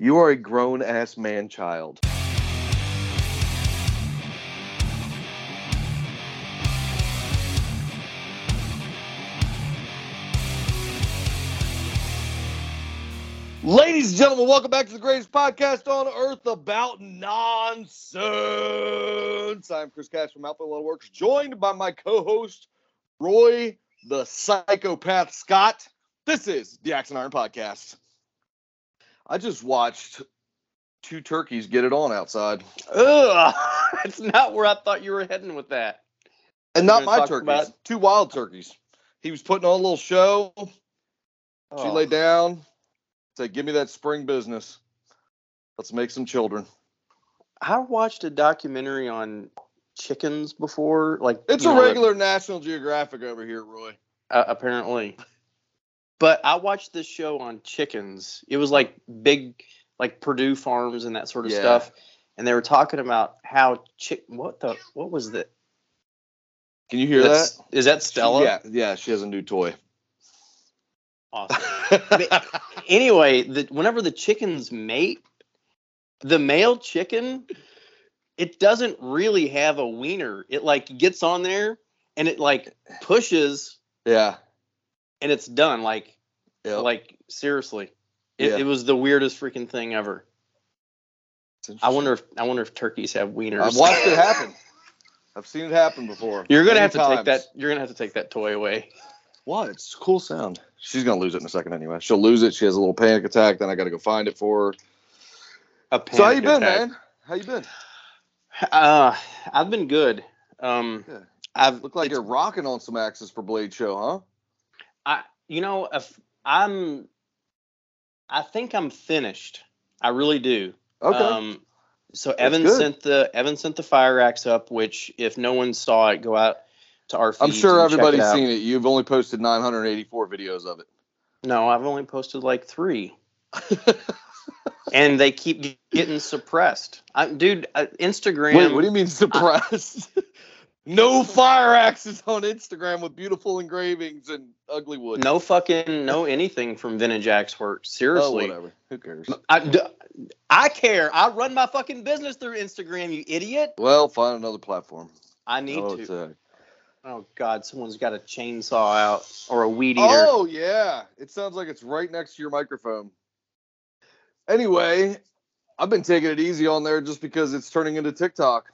You are a grown ass man child. Ladies and gentlemen, welcome back to the greatest podcast on earth about nonsense. I'm Chris Cash from Alpha Little Works, joined by my co-host Roy the Psychopath Scott. This is the Axe and Iron Podcast. I just watched two turkeys get it on outside, Ugh, that's not where I thought you were heading with that. and not my turkeys, about- two wild turkeys. He was putting on a little show. She Oh, laid down, said, "Give me that spring business. Let's make some children." I watched a documentary on chickens before, like It's a know, regular National Geographic over here, Roy. uh, apparently. But I watched this show on chickens. It was like big, like Perdue Farms and that sort of Yeah. stuff. And they were talking about how chick. What the? What was that? Can you hear That's- that? Is that Stella? Yeah, yeah, she has a new toy. Awesome. anyway, the, whenever the chickens mate, the male chicken, it doesn't really have a wiener. It like gets on there and it like pushes yeah, and it's done. Like, Yep. like seriously, it, Yeah. it was the weirdest freaking thing ever. I wonder if I wonder if turkeys have wieners. I've watched it happen. I've seen it happen before. You're gonna have to take that. You're gonna have to take that toy away. What? It's a cool sound. She's gonna lose it in a second anyway. She'll lose it. She has a little panic attack. Then I got to go find it for her. A So how you panic been, attack. man? How you been? Uh, I've been good. Um, Yeah. I've Look like you're rocking on some axes for Blade show, huh? I you know if I'm I think I'm finished. I really do. Okay. Um so Evan good. sent the Evan sent the fire axe up, which if no one saw it, go out to our. I'm sure everybody's out. seen it. You've only posted 984 videos of it. No, I've only posted like three. and they keep getting suppressed. I, dude, uh, Instagram. Wait, what do you mean suppressed? no fire axes on Instagram with beautiful engravings and ugly wood. No fucking no anything from Vintage Axe Works. Oh, Seriously. whatever. Who cares? I, d- I care. I run my fucking business through Instagram, you idiot. Well, find another platform. I need Oh, to. Oh God, someone's got a chainsaw out or a weed eater. Oh yeah, it sounds like it's right next to your microphone. Anyway, I've been taking it easy on there just because it's turning into TikTok.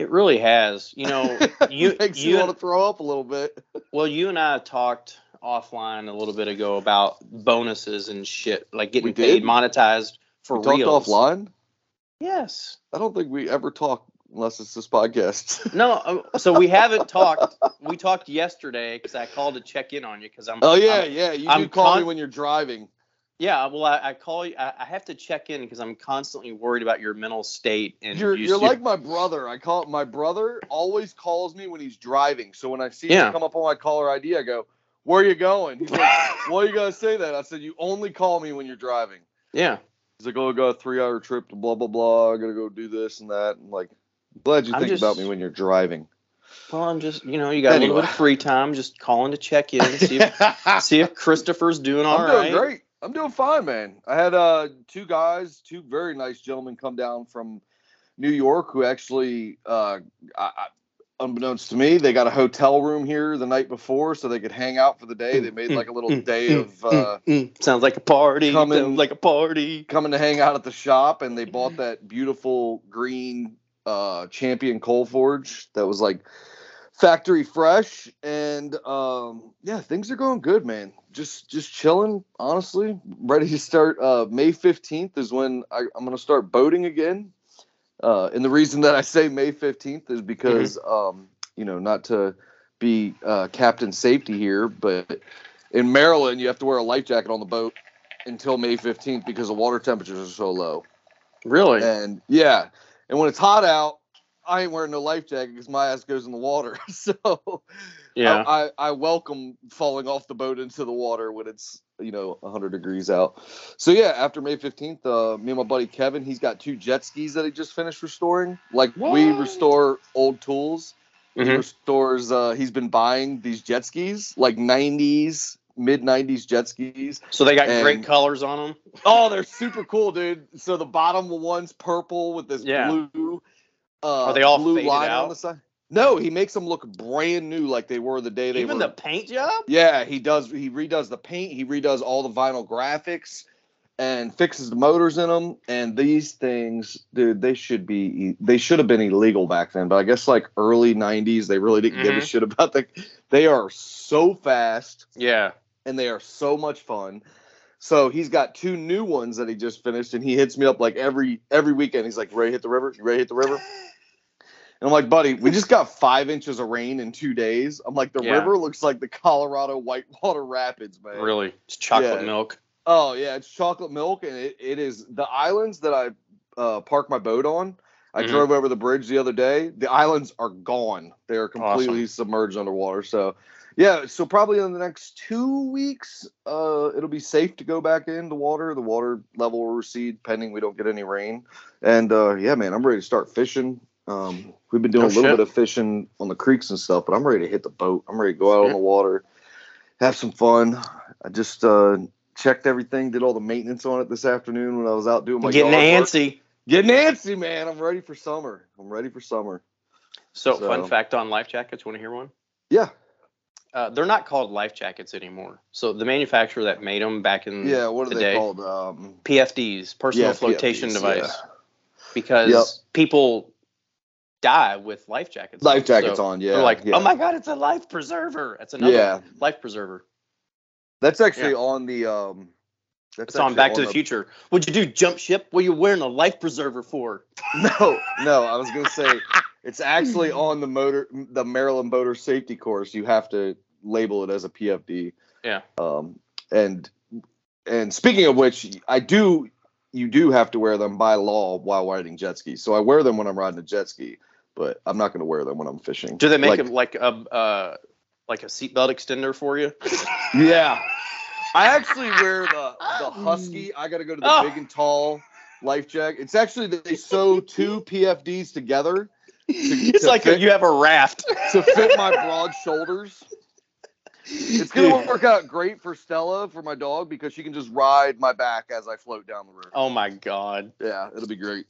It really has. You know, you makes you, you want to throw up a little bit. well, you and I talked offline a little bit ago about bonuses and shit, like getting paid, monetized for we talked offline. Yes. I don't think we ever talk unless it's this podcast. No. uh, So we haven't talked. We talked yesterday because I called to check in on you because I'm. oh yeah, I'm- yeah. You I'm do call me when you're driving. Yeah. Well, I, I call you. I, I have to check in because I'm constantly worried about your mental state and You're you- you're like my brother. I call my brother always calls me when he's driving. So when I see Yeah. him come up on my caller ID, I go, "Where are you going?" He's like, "Why you gotta say that?" I said, "You only call me when you're driving." Yeah. He's like, "Oh, I got a three-hour trip to blah blah blah. I gotta go do this and that." And like, glad you I'm think just- about me when you're driving. Well, I'm just, you know, you got a little bit of free time, just calling to check in, see if, see if Christopher's doing all I'm right. doing great. I'm doing fine, man. I had uh two guys, two very nice gentlemen, come down from New York who actually, uh, I, unbeknownst to me, they got a hotel room here the night before so they could hang out for the day. They made like a little day of uh, Mm, sounds like a party. coming- Sounds like a party. coming to hang out at the shop, and they bought that beautiful green uh, Champion Coal Forge that was like factory fresh, and um, yeah, things are going good, man. Just just chilling, honestly. Ready to start. Uh, May fifteenth is when I, I'm gonna start boating again. Uh, and the reason that I say May fifteenth is because um, you know not to be uh, captain safety here, but in Maryland you have to wear a life jacket on the boat until May 15th because the water temperatures are so low. Really? And yeah, and when it's hot out, I ain't wearing no life jacket because my ass goes in the water. so yeah. I, I, I welcome falling off the boat into the water when it's you know 100 degrees out. So yeah, after May 15th, uh, me and my buddy Kevin, he's got two jet skis that he just finished restoring. Like we restore old tools. He Mhm. restores. Uh, he's been buying these jet skis, like 90s mid '90s jet skis. So they got And- great colors on them. Oh, they're super cool, dude. So the bottom one's purple with this Yeah. blue. Uh, Are they all blue line out? on the side? No, he makes them look brand new, like they were the day they were. Even were. the paint job. Yeah, he does. He redoes the paint. He redoes all the vinyl graphics, and fixes the motors in them. And these things, dude, they should be. They should have been illegal back then. But I guess like early '90s, they really didn't give a Mhm. shit about the. They are so fast Yeah. and they are so much fun. So he's got two new ones that he just finished, and he hits me up like every every weekend. He's like, "Ready to hit the river? You ready to hit the river?" And I'm like, "Buddy, we just got five inches of rain in two days." I'm like, "The Yeah. river looks like the Colorado Whitewater Rapids, man." Really. It's chocolate Yeah. milk. Oh yeah, it's chocolate milk, and it, it is the islands that I uh, park my boat on. I Mhm. drove over the bridge the other day. The islands are gone; they are completely Awesome. submerged underwater. So, yeah, so probably in the next two weeks, uh, it'll be safe to go back in the water. The water level will recede, pending we don't get any rain. And uh, yeah, man, I'm ready to start fishing. Um, we've been doing No a little shit. bit of fishing on the creeks and stuff, but I'm ready to hit the boat. I'm ready to go out on the water, have some fun. I just uh, checked everything, did all the maintenance on it this afternoon when I was out doing my Getting yard work. antsy. Getting antsy, man. I'm ready for summer. I'm ready for summer. So, So- fun fact on life jackets. Want to hear one? Yeah, Uh, they're not called life jackets anymore. So the manufacturer that made them back in yeah. What are they today, called? Um, PFDs, personal yeah, flotation PFDs, device, yeah. because Yep. people die with life jackets. Life on. jackets So on. Yeah, They're like, yeah. oh my god, it's a life preserver. It's another Yeah. life preserver. That's actually on the. Um, that's It's on Back to the Future. What'd you do? Jump ship? What are you wearing a life preserver for? No, no. I was gonna say it's actually on the motor, the Maryland Boater Safety Course. You have to label it as a PFD. Yeah. Um, and and speaking of which, I do. You do have to wear them by law while riding jet skis. So I wear them when I'm riding a jet ski, but I'm not going to wear them when I'm fishing. Do they make Like- them like a uh, like a seatbelt extender for you? Yeah. I actually wear the the husky. I got to go to the Oh. big and tall life jacket. It's actually they sew two PFDs together it's to like fit- you have a raft. to fit my broad shoulders. It's gonna Dude. work out great for Stella, for my dog, because she can just ride my back as I float down the river. Oh my god. Yeah, it'll be great.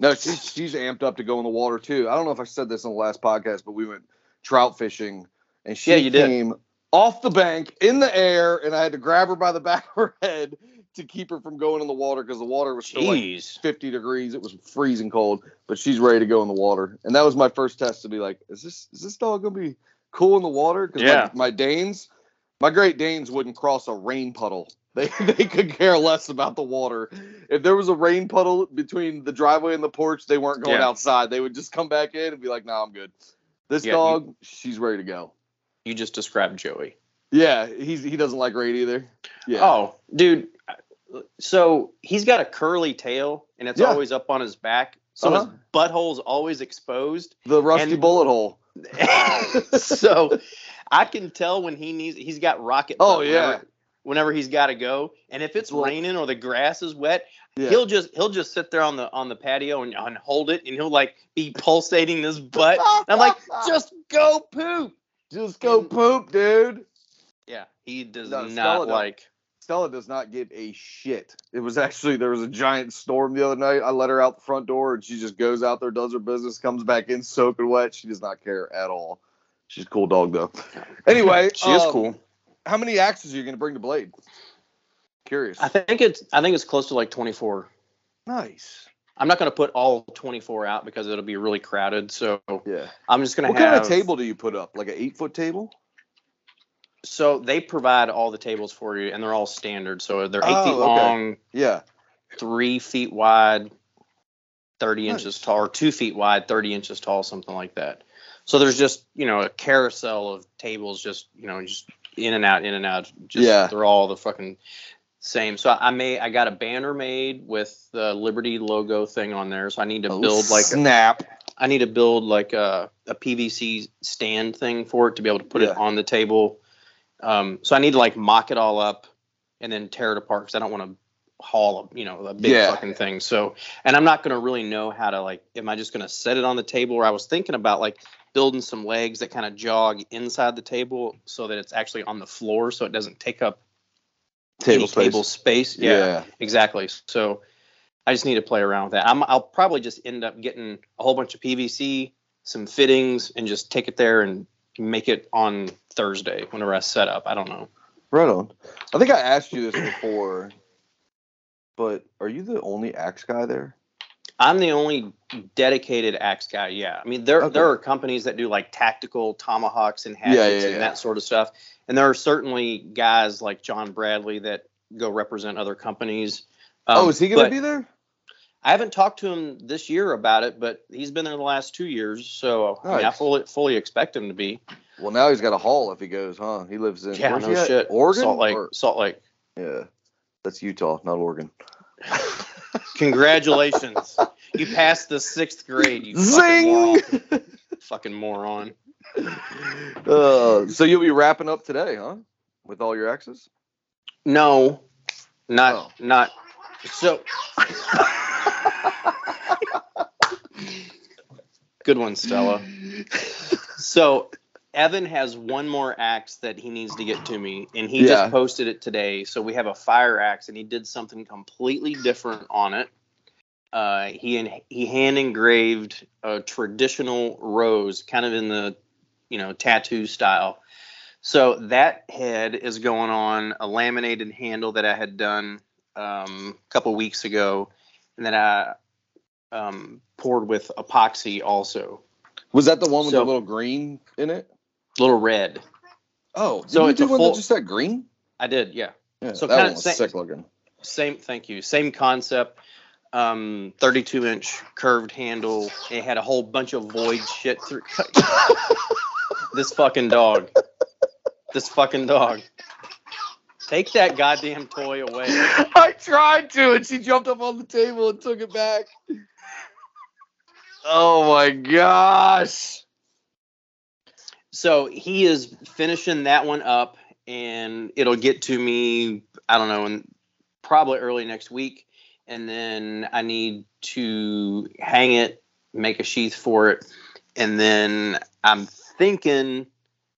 No, she's she's amped up to go in the water too. I don't know if I said this on the last podcast, but we went trout fishing, and she Yeah, you did. came off the bank in the air, and I had to grab her by the back of her head to keep her from going in the water because the water was still like 50 degrees. It was freezing cold, but she's ready to go in the water. And that was my first test to be like, is this is this dog gonna be cool in the water? Because Yeah. my, my Danes, my Great Danes wouldn't cross a rain puddle. They they could care less about the water. If there was a rain puddle between the driveway and the porch, they weren't going Yeah. outside. They would just come back in and be like, "Nah, I'm good." This Yeah, you- dog, she's ready to go. You just described Joey. Yeah, he's he doesn't like rain either. Yeah. Oh, dude. So he's got a curly tail and it's Yeah. always up on his back. So Uh-huh. his butthole's always exposed. the rusty and- bullet hole. so I can tell when he needs he's got rocket Oh, yeah. Whenever he's got to go. And if it's It's a little- raining or the grass is wet, Yeah. he'll just he'll just sit there on the on the patio and, and hold it and he'll like be pulsating his butt. And I'm like, just go poop. just go poop, dude. Yeah, he does No, not Stella like Stella does not give a shit. It was actually there was a giant storm the other night. I let her out the front door and she just goes out there, does her business, comes back in soaking wet. She does not care at all. She's a cool dog though. Anyway, she is um, cool. How many axes are you gonna bring to Blade? Curious. I think it's I think it's close to like 24. nice. I'm not gonna put all 24 out because it'll be really crowded. So Yeah. I'm just gonna What have kind of table do you put up? Like an eight foot table? So they provide all the tables for you, and they're all standard. So they're eight Oh, feet okay. long, Yeah. three feet wide, 30 Nice. inches tall, or two feet wide, 30 inches tall, something like that. So there's just you know a carousel of tables, just you know just in and out, in and out. Just Yeah. they're all the fucking same. So I made I got a banner made with the Liberty logo thing on there. So I need to Oh, build like snap. I need to build like a, a PVC stand thing for it to be able to put Yeah. it on the table. Um, so I need to like mock it all up and then tear it apart because I don't want to haul a you know a big Yeah. fucking thing. So and I'm not gonna really know how to like. Am I just gonna set it on the table? Or I was thinking about like building some legs that kind of jog inside the table so that it's actually on the floor so it doesn't take up Table space. table space. Yeah, exactly. So I just need to play around with that. I'm, I'll probably just end up getting a whole bunch of PVC, some fittings, and just take it there and make it on Thursday whenever I set up. I don't know. Right on. I think I asked you this before, but are you the only axe guy there? I'm the only dedicated axe guy. Yeah, I mean there Okay. there are companies that do like tactical tomahawks and Yeah, hatchets yeah, and that sort of stuff, and there are certainly guys like John Bradley that go represent other companies. Um, oh, is he going to be there? I haven't talked to him this year about it, but he's been there the last two years, so I, mean, I fully fully expect him to be. Well, now he's got a haul if he goes, huh? He lives in Yeah, no shit. Oregon. Salt Lake, Or- Salt Lake. yeah, that's Utah, not Oregon. Congratulations, you passed the sixth grade. You fucking Zing! moron. Fucking moron. uh, so you'll be wrapping up today, huh? With all your axes? No, not Oh. not. So good one, Stella. So Evan has one more axe that he needs to get to me, and he Yeah. just posted it today. So we have a fire axe, and he did something completely different on it. Uh, he he hand engraved a traditional rose, kind of in the you know tattoo style. So that head is going on a laminated handle that I had done um, a couple weeks ago, and then I um, poured with epoxy also, Was that the one with So- the little green in it? Little red. Oh, did So you it's do a one full- that just said green? I did, yeah. Yeah, So that one was sa- sick looking. Same, thank you. Same concept. Um, 32 inch curved handle. It had a whole bunch of void shit through. this fucking dog. This fucking dog. Take that goddamn toy away. I tried to, and she jumped up on the table and took it back. Oh my gosh. So he is finishing that one up, and it'll get to me. I don't know, in probably early next week, and then I need to hang it, make a sheath for it, and then I'm thinking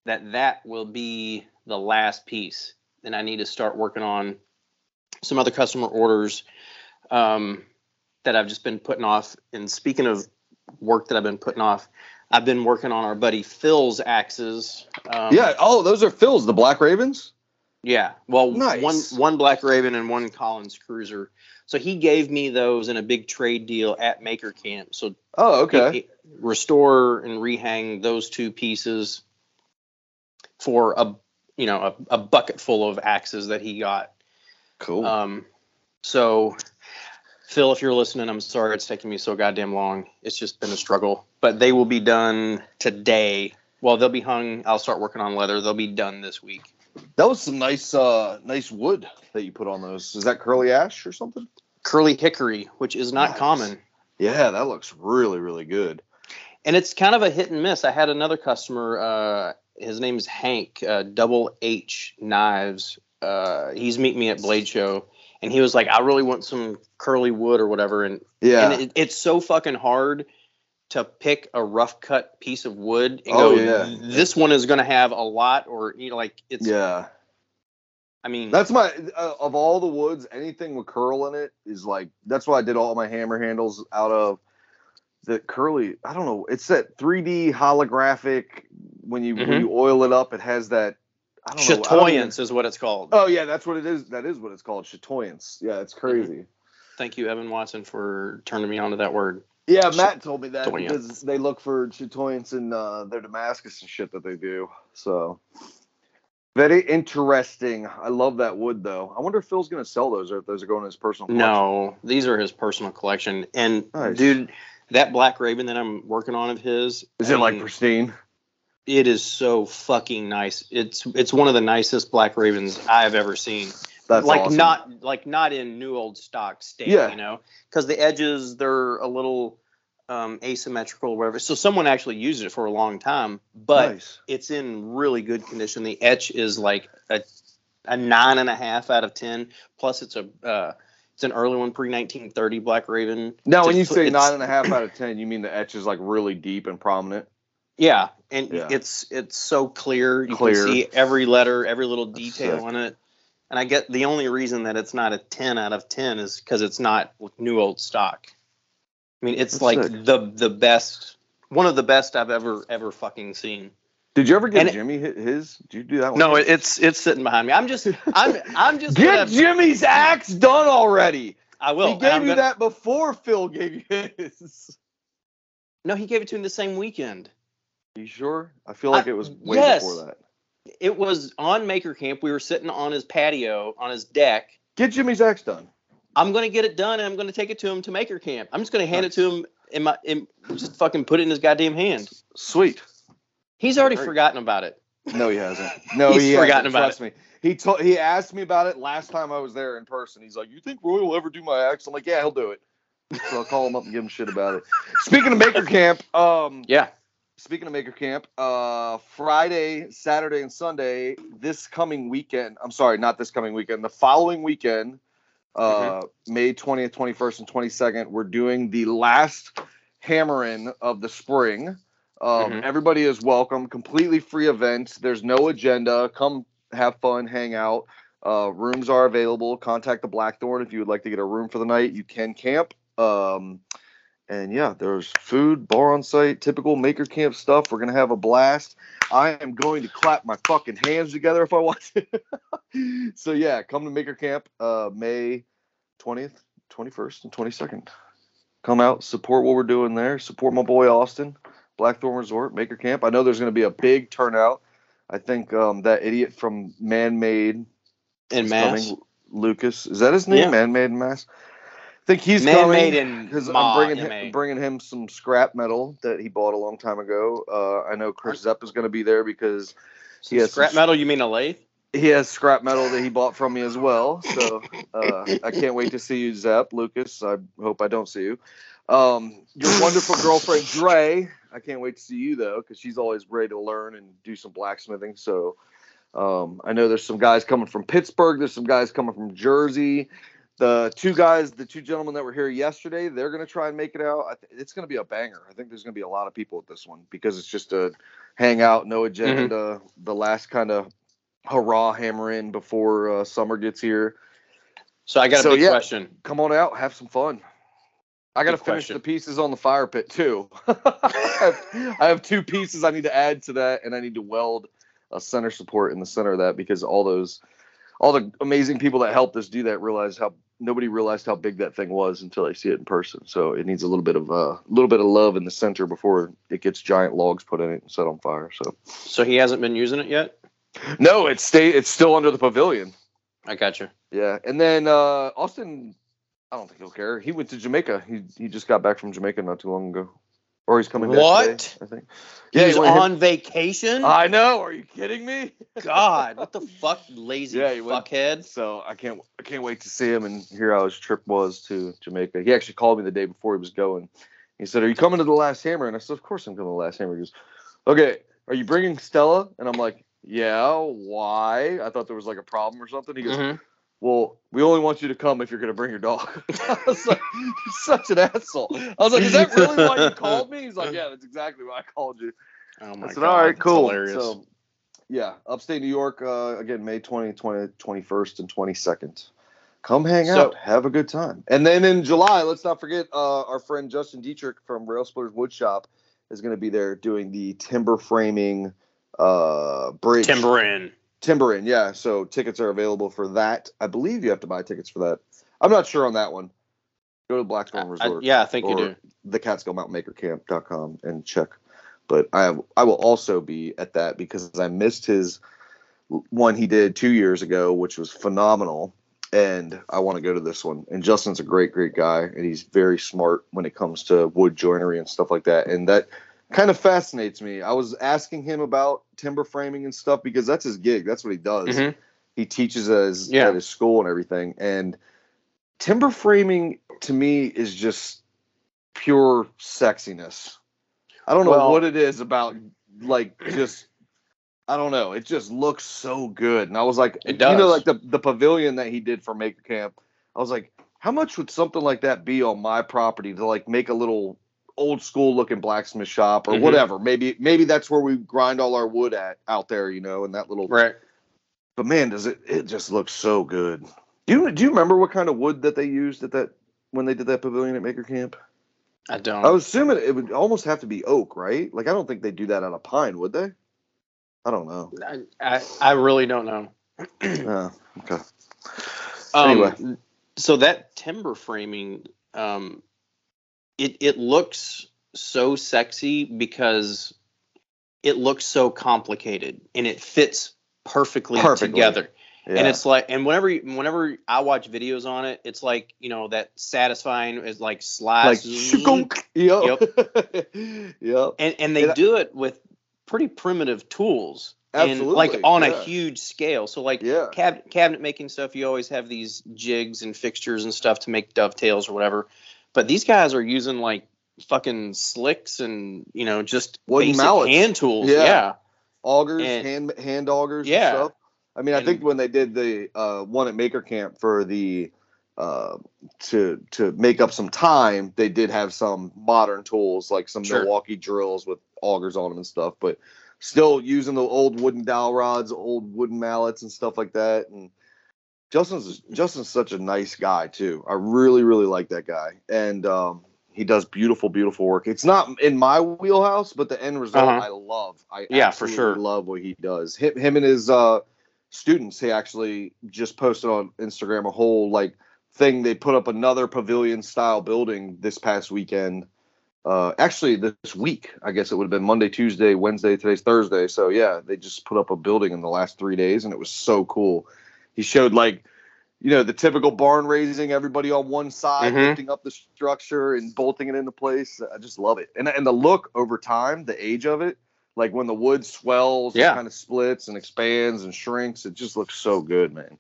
that that will be the last piece. Then I need to start working on some other customer orders um, that I've just been putting off. And speaking of work that I've been putting off, I've been working on our buddy Phil's axes. Um, yeah. Oh, those are Phil's, the Black Ravens. Yeah. Well, Nice. one one Black Raven and one Collins Cruiser. So he gave me those in a big trade deal at Maker Camp. So Oh, he- okay. he- restore and rehang those two pieces for a you know a, a bucket full of axes that he got. Cool. Um, so, Phil, if you're listening, I'm sorry it's taking me so goddamn long. It's just been a struggle. But they will be done today. Well, they'll be hung. I'll start working on leather. They'll be done this week. that was some nice, uh, nice wood that you put on those. Is that curly ash or something? Curly hickory, which is not Nice. common. Yeah, that looks really, really good. And it's kind of a hit and miss. I had another customer. Uh, his name is Hank, uh, Double H Knives. Uh, he's meeting me at Blade Show, and he was like, "I really want some curly wood or whatever." And Yeah. and it, it's so fucking hard to pick a rough cut piece of wood and Oh, go yeah. this one is going to have a lot or you know like it's yeah. i mean That's my uh, of all the woods, anything with curl in it is like that's why I did all my hammer handles out of the curly. I don't know. It's that 3D holographic when you Mhm. when you oil it up, it has that. I don't know. I don't is what it's called Oh yeah, that's what it is. That is what it's called. Chatoyance. Yeah, it's crazy. thank you evan watson for turning me on to that word Yeah, Matt told me that Chatoyance. because they look for chatoyance in uh, their Damascus and shit that they do. So very interesting. I love that wood though. I wonder if Phil's gonna sell those or if those are going to his personal. collection. no these are his personal collection and Nice. dude that black raven that i'm working on of his Is I it like pristine? It is so fucking nice it's it's one of the nicest black ravens i've ever seen That's like awesome. not like not in new old stock state Yeah. you know because the edges they're a little um, asymmetrical or whatever so someone actually used it for a long time but nice. it's in really good condition the etch is like a, a nine and a half out of ten plus it's a uh, it's an early one pre 1930 black raven Now, when you say nine and a half out of ten, you mean the etch is like really deep and prominent? Yeah, and Yeah. it's it's so clear. You Clear. can see every letter, every little detail on it. And I get the only reason that it's not a 10 out of 10 is because it's not new old stock. I mean, it's That's like sick. the the best, one of the best I've ever ever fucking seen. Did you ever get And Jimmy hit his? Did you do that one? No, it's it's sitting behind me. I'm just I'm I'm just Get gonna- Jimmy's axe done already. I will. he gave you gonna- that before Phil gave you his. No, he gave it to him the same weekend. You sure? I feel like I- it was way yes. before that. It was on Maker Camp. We were sitting on his patio on his deck. Get Jimmy's axe done. I'm gonna get it done and I'm gonna take it to him to Maker Camp. I'm just gonna hand it to him in my in just fucking put it in his goddamn hand. Sweet. He's already Great. forgotten about it. No, he hasn't. No, He's he forgotten hasn't. about Trust me. He told he asked me about it last time I was there in person. He's like, "You think Roy will ever do my axe?" I'm like, "Yeah, he'll do it." So I'll call him up and give him shit about it. Speaking of Maker Camp, um, Yeah. Speaking of Maker Camp, uh, Friday, Saturday, and Sunday, this coming weekend. I'm sorry, not this coming weekend. The following weekend, uh, May 20th, 21st, and 22nd, we're doing the last hammer-in of the spring. Um, Mhm. Everybody is welcome. Completely free event. There's no agenda. Come have fun, hang out. Uh, rooms are available. Contact the Blackthorne if you would like to get a room for the night. You can camp. Um, and yeah, there's food, bar on site, typical maker camp stuff. We're gonna have a blast. I am going to clap my fucking hands together if I want to. so yeah, come to Maker Camp, uh, May 20th, 21st, and 22nd. Come out, support what we're doing there. Support my boy Austin, Blackthorne Resort, Maker Camp. I know there's gonna be a big turnout. I think um, that idiot from Man Made is mass. coming. Lucas, is that his name? Yeah. Man Made Mass. I think he's Man coming because I'm bringing him, bringing him some scrap metal that he bought a long time ago. Uh, I know Chris Zepp is going to be there because Some Yes, scrap some- metal, you mean a lathe? he has scrap metal that he bought from me as well. So uh, I can't wait to see you, Zepp, Lucas. I hope I don't see you. Um, your wonderful girlfriend Dre. I can't wait to see you though because she's always ready to learn and do some blacksmithing. So um, I know there's some guys coming from Pittsburgh. There's some guys coming from Jersey. The two guys, the two gentlemen that were here yesterday, they're going to try and make it out. Th- it's going to be a banger. I think there's going to be a lot of people at this one because it's just a hangout, no agenda. The last kind of hurrah hammer in before uh, summer gets here. So I got a So, big yeah. question. Come on out, have some fun. I got to finish question. the pieces on the fire pit too. I, have, I have two pieces I need to add to that, and I need to weld a center support in the center of that because all those, all the amazing people that helped us do that realized how nobody realized how big that thing was until they see it in person. So it needs a little bit of a uh, little bit of love in the center before it gets giant logs put in it and set on fire. So So he hasn't been using it yet? no, it's stay it's still under the pavilion. I got you. Yeah, and then uh, Austin, I don't think he'll care. He went to Jamaica. He he just got back from Jamaica not too long ago, or he's coming back. What? today, I think. He's he on vacation? I know. Are you kidding me? God, what the fuck, lazy Yeah, he went- fuckhead. So I can't I can't wait to see him and hear how his trip was to Jamaica. He actually called me the day before he was going. He said, "Are you coming to the Last Hammer?" And I said, "Of course I'm coming to the Last Hammer." He goes, "Okay, are you bringing Stella?" And I'm like, "Yeah, why?" I thought there was like a problem or something. He goes, Mhm. Well, we only want you to come if you're going to bring your dog. I was like, such an asshole. I was like, is that really why you called me? He's like, yeah, that's exactly why I called you. Oh my I said, God, all right, cool. hilarious. So, yeah, upstate New York, uh, again, May 20, 20, 21st, and 22nd. Come hang So- out, have a good time. And then in July, let's not forget uh, our friend Justin Dietrich from Rail Splitters Woodshop is going to be there doing the timber framing uh, bridge. Timberin. Timberin, yeah. So tickets are available for that. I believe you have to buy tickets for that. I'm not sure on that one. Go to Blackstone I- Resort, yeah, I think you do. the Catskill Mountain Maker Camp.com and check. But I have, I will also be at that because I missed his one he did two years ago, which was phenomenal. And I want to go to this one. And Justin's a great, great guy, and he's very smart when it comes to wood joinery and stuff like that. And that kind of fascinates me. I was asking him about timber framing and stuff because that's his gig. That's what he does. Mhm. He teaches at his, Yeah. at his school and everything. And timber framing to me is just pure sexiness. I don't know Well- what it is about like just I don't know. It just looks so good. And I was like, It does. you know, like the, the pavilion that he did for Maker Camp. I was like, how much would something like that be on my property to like make a little old school looking blacksmith shop or Mhm. whatever. Maybe maybe that's where we grind all our wood at out there, you know, in that little. Right. But man, does it? It just looks so good. Do you do you remember what kind of wood that they used at that when they did that pavilion at Maker Camp? I don't. I was assuming it would almost have to be oak, right? Like I don't think they do that out of pine, would they? I don't know. I, I, I really don't know. Yeah. Okay. Um, Anyway. so that timber framing, um, it it looks so sexy because it looks so complicated and it fits perfectly, Perfectly. together. Yeah. And it's like, and whenever whenever I watch videos on it, it's like you know that satisfying is like like slice. shukunk. Yep. yep. and and they And do it with pretty primitive tools and like on yeah. a huge scale so like Yeah. cab- cabinet making stuff you always have these jigs and fixtures and stuff to make dovetails or whatever but these guys are using like fucking slicks and you know just Wooden basic mallets. hand tools Yeah. yeah, augers, And- hand hand augers, Yeah. and stuff. I mean, I And- think when they did the uh, one at Maker Camp for the uh, to to make up some time, they did have some modern tools like some Sure. Milwaukee drills with augers on them and stuff, but still using the old wooden dowel rods, old wooden mallets and stuff like that. And Justin's Justin's such a nice guy too. I really really like that guy, and um, he does beautiful beautiful work. It's not in my wheelhouse, but the end result Uh-huh. I love. I Yeah, for sure. love what he does. Him, him and his uh, students. He actually just posted on Instagram a whole like thing. They put up another pavilion style building this past weekend. Uh, actually, this week, I guess it would have been Monday, Tuesday, Wednesday. Today's Thursday. So yeah, they just put up a building in the last three days, and it was so cool. He showed like, you know, the typical barn raising, everybody on one side, Mhm. lifting up the structure and bolting it into place. I just love it, and and the look over time, the age of it, like when the wood swells, Yeah. kind of splits and expands and shrinks, it just looks so good, man.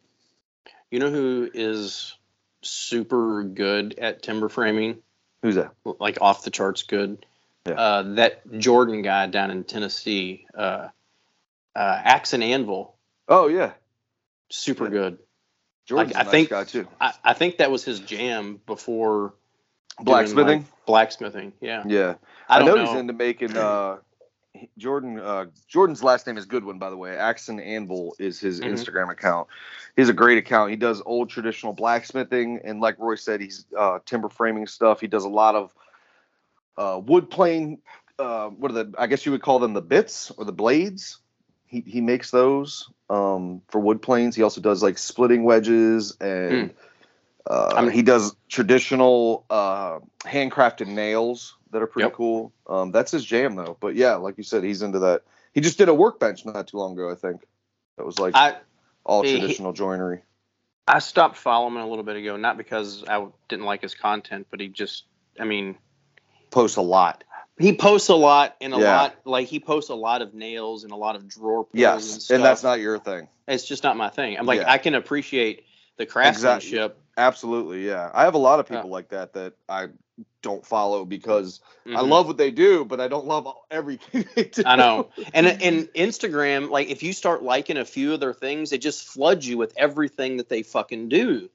you know who is super good at timber framing Who's that? like off the charts good. Yeah. Uh, that Jordan guy down in Tennessee, uh, uh, Axe and Anvil, Oh yeah, super Yeah. good. Jordan's I a nice think- guy too. I, I think that was his jam before Blacksmithing. like, blacksmithing, yeah. yeah, I, I, know, know. he's into making. uh Jordan. Uh, Jordan's last name is Goodwin, by the way. Axe and Anvil is his Mhm. Instagram account. He's a great account. He does old traditional blacksmithing, and like Roy said, he's uh, timber framing stuff. He does a lot of uh, wood plane. Uh, what are the? I guess you would call them the bits or the blades. He he makes those um, for wood planes. He also does like splitting wedges and. Uh. I mean- he does traditional uh, handcrafted nails that are pretty Yep. cool. Um, that's his jam though. But yeah, like you said, he's into that. He just did a workbench not too long ago, I think. That was like I all he- traditional joinery. I stopped following him a little bit ago, not because I didn't like his content, but he just, I mean, Posts a lot. He posts a lot and a Yeah. lot, like he posts a lot of nails and a lot of drawer pulls and Yes, stuff. and that's not your thing. It's just not my thing. I'm like, Yeah. I can appreciate the craftsmanship. Absolutely, yeah. I have a lot of Yeah. people like that that I don't follow because I Mhm. love what they do, but I don't love everything they do. I know. And and Instagram, like if you start liking a few of their things, it just floods you with everything that they fucking do.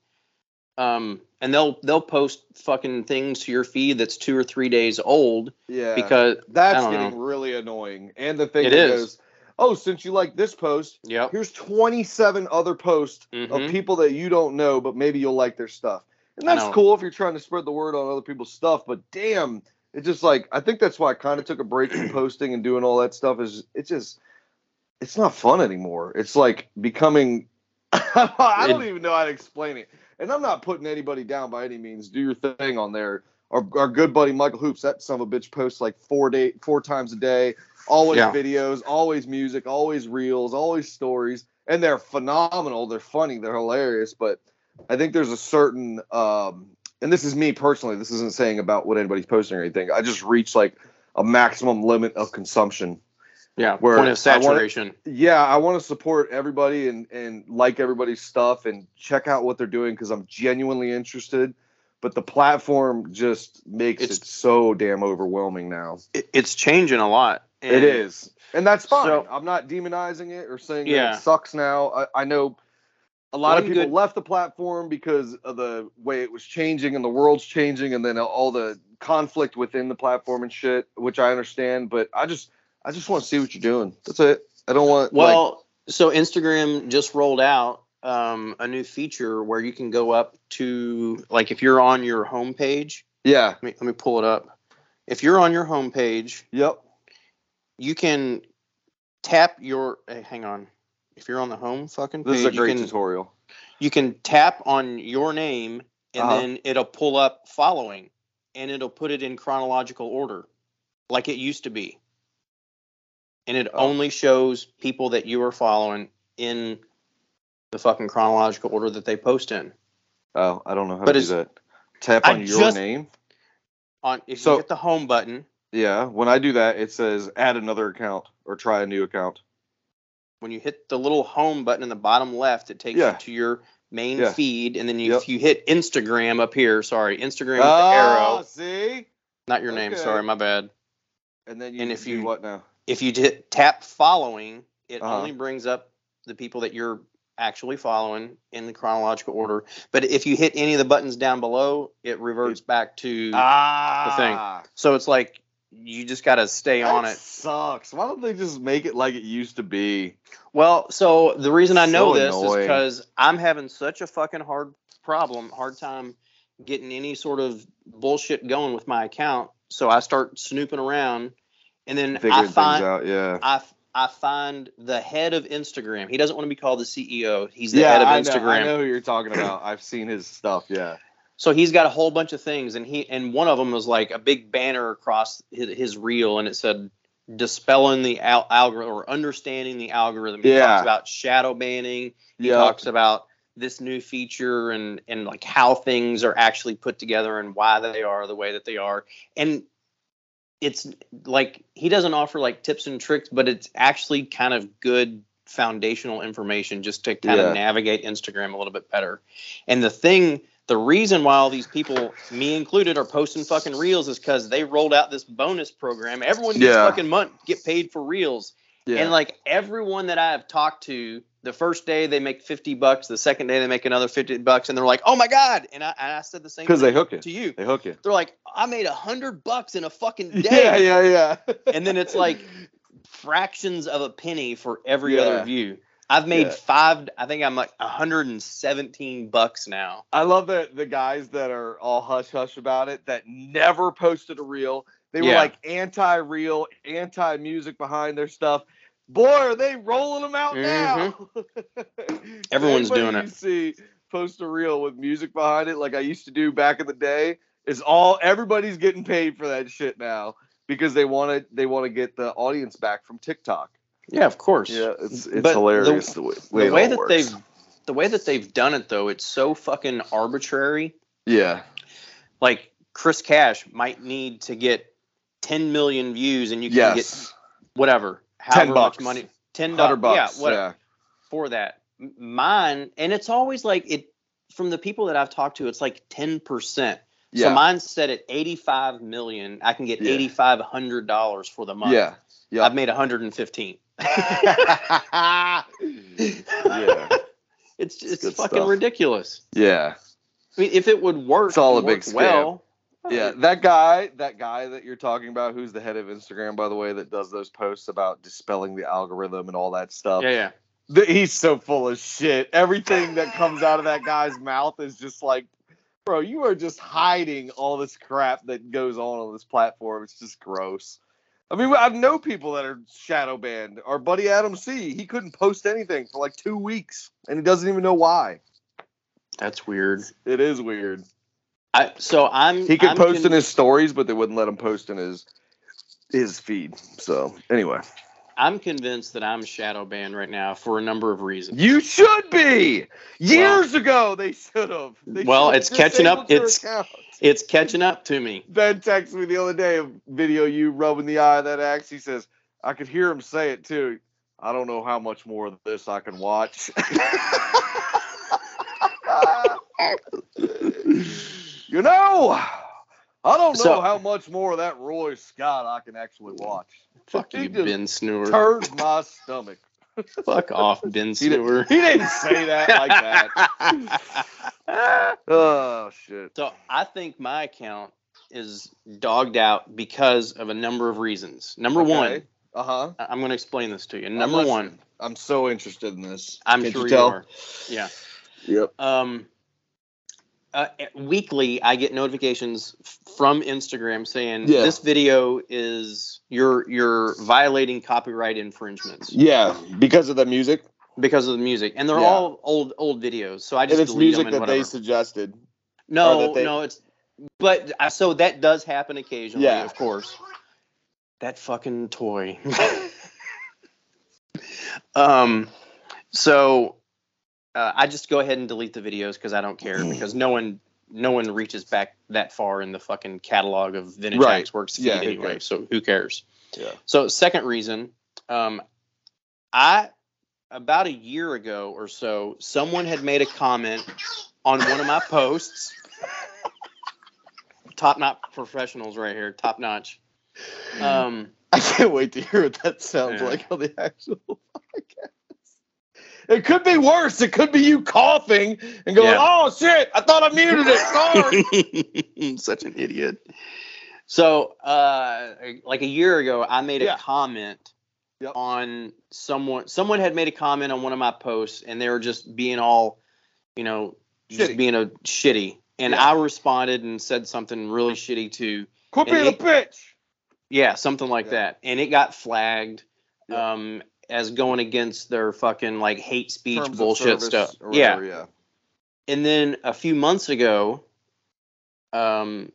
Um, and they'll they'll post fucking things to your feed that's two or three days old Yeah, because that's I don't getting really annoying. And the thing It is. goes, oh, since you like this post, yep. here's 27 other posts Mhm. of people that you don't know, but maybe you'll like their stuff. And that's cool if you're trying to spread the word on other people's stuff, but damn, it's just like I think that's why I kind of took a break from posting and doing all that stuff is it's just it's not fun anymore. It's like becoming I don't It- even know how to explain it. And I'm not putting anybody down by any means. Do your thing on there. Our, our good buddy Michael Hoops, that son of a bitch posts like four day four times a day, always Yeah. videos, always music, always reels, always stories, and they're phenomenal. They're funny, they're hilarious. But I think there's a certain, um, and this is me personally. This isn't saying about what anybody's posting or anything. I just reach like a maximum limit of consumption. Yeah. Where point I of wanna- saturation. Yeah, I want to support everybody and and like everybody's stuff and check out what they're doing because I'm genuinely interested. But the platform just makes It's- it so damn overwhelming now. It, it's changing a lot. it is, and that's fine. So- I'm not demonizing it or saying that Yeah. it sucks now. I, I know a lot of people good- left the platform because of the way it was changing and the world's changing, and then all the conflict within the platform and shit, which I understand, but I just I just want to see what you're doing. That's it. I don't want like, Well, so Instagram just rolled out um, a new feature where you can go up to like if you're on your homepage. yeah, Let me, let me pull it up. If you're on your homepage, yep, you can tap your. Hey, hang on. If you're on the home fucking page, this is a you great can tutorial. you can tap on your name and Uh-huh. then it'll pull up following and it'll put it in chronological order like it used to be and it Oh. only shows people that you are following in the fucking chronological order that they post in Oh, I don't know how But to do that. Tap I on your just- name. on if So- you hit the home button Yeah, when I do that, it says add another account or try a new account. when you hit the little home button in the bottom left it takes Yeah. you to your main Yeah. feed and then you, Yep. if you hit instagram up here sorry instagram with the Ah, arrow see? not your name sorry my bad And then you And if do you- what now? If you hit tap following, it Uh-huh. only brings up the people that you're actually following in the chronological order. But if you hit any of the buttons down below, it reverts back to. Ah, the thing. so it's like you just got to stay that on it. Sucks. Why don't they just make it like it used to be? Well, so the reason I know So this is because I'm having such a fucking hard problem, hard time getting any sort of bullshit going with my account. So I start snooping around, and then Figuring I things find out. Yeah. I I find the head of Instagram. He doesn't want to be called the CEO. He's the yeah, head of I know, Instagram. I know who you're talking about. I've seen his stuff. Yeah. So he's got a whole bunch of things, and he and one of them was like a big banner across his, his reel, and it said dispelling the al- algorithm or understanding the algorithm. He Yeah. talks about shadow banning. He Yeah. talks about this new feature and and like how things are actually put together and why they are the way that they are. And it's like he doesn't offer like tips and tricks, but it's actually kind of good foundational information just to kind Yeah. of navigate Instagram a little bit better. And the thing, the reason why all these people, me included, are posting fucking reels is because they rolled out this bonus program. Everyone gets Yeah. fucking month get paid for reels. Yeah. And like everyone that I have talked to, the first day they make 50 bucks, the second day they make another 50 bucks, and they're like, oh my God. And I, and I said the same because thing they hook you. to you. They hook you. They're like, I made a hundred bucks in a fucking day. Yeah, yeah, yeah. And then it's like fractions of a penny for every Yeah. other view. I've made Yeah. five, I think I'm like 117 bucks now. I love that the guys that are all hush hush about it that never posted a reel. They were Yeah. like anti-real, anti music behind their stuff. Boy, are they rolling them out mm-hmm. now? Everyone's Anybody doing you it. See, post a reel with music behind it, like I used to do back in the day. Is all everybody's getting paid for that shit now because they want to they want to get the audience back from TikTok. Yeah, of course. Yeah, it's it's But hilarious the- the, way, The way, it way all that works. they've the way that they've done it though, it's so fucking arbitrary. yeah Like Chris Cash might need to get 10 million views and you can get whatever, however bucks. much money, 10 hundred dollars, bucks yeah, whatever. for that. Mine, and it's always like it from the people that I've talked to, it's like 10%. yeah So mine's set at 85 million. I can get Yeah. $8,500 for the month. yeah yeah I've made 115. yeah It's it's good fucking stuff. ridiculous. yeah I mean, if it would work, It's all a big scam. well. Yeah that guy that guy that you're talking about who's the head of instagram by the way that does those posts about dispelling the algorithm and all that stuff. Yeah, yeah. Th- he's so full of shit. Everything that comes out of that guy's mouth is just like bro you are just hiding all this crap that goes on on this platform. It's just gross. I mean i know people that are shadow banned. Our buddy adam c he couldn't post anything for like two weeks and he doesn't even know why. That's weird. it is weird I so I'm He could I'm post con- in his stories, but they wouldn't let him post in his his feed. So anyway, I'm convinced that I'm shadow banned right now for a number of reasons. you should be. Years ago, they should have. They Well, it's catching up. It's- account. It's catching up to me. Ben texted me the other day a video you rubbing the eye of that axe. He says I could hear him say it too. I don't know how much more of this I can watch. you know, I don't know So- how much more of that Roy Scott I can actually watch. Fuck He you, Ben Snooer. Turns my stomach. Fuck off, Ben He, didn't- he didn't say that like that. oh shit. So I think my account is dogged out because of a number of reasons. Number one, Uh huh. I'm going to explain this to you. Number one, I'm so interested in this. I'm Can't sure you, tell? are. Yeah. Yep. Um, uh, weekly, I get notifications from Instagram saying Yeah. this video is you're you're violating copyright infringements Yeah, because of the music. because of the music, and they're Yeah. all old old videos. So I just And it's delete music them and that they suggested. no, that they- no, it's but uh, so that does happen occasionally, Yeah. of course. That fucking toy. um, so uh, I just go ahead and delete the videos because I don't care because no one no one reaches back that far in the fucking catalog of vintage Right. Axe Works feed Yeah, anyway. So who cares? Yeah. So second reason, um, I about a year ago or so, someone had made a comment on one of my posts. Top notch professionals right here, top notch. Um, I can't wait to hear what that sounds Yeah. like on the actual podcast. It could be worse. It could be you coughing and going, Yeah. "Oh shit! I thought I muted it. Sorry." Such an idiot. So, uh, like a year ago, I made a Yeah. comment Yep. on someone. Someone had made a comment on one of my posts, and they were just being all, you know, just being a shitty. And Yeah. I responded and said something really shitty to, Quit being a bitch. yeah, something like Yeah. that, and it got flagged. Um, as going against their fucking like hate speech Terms bullshit stuff. or Yeah, yeah. and then a few months ago, um,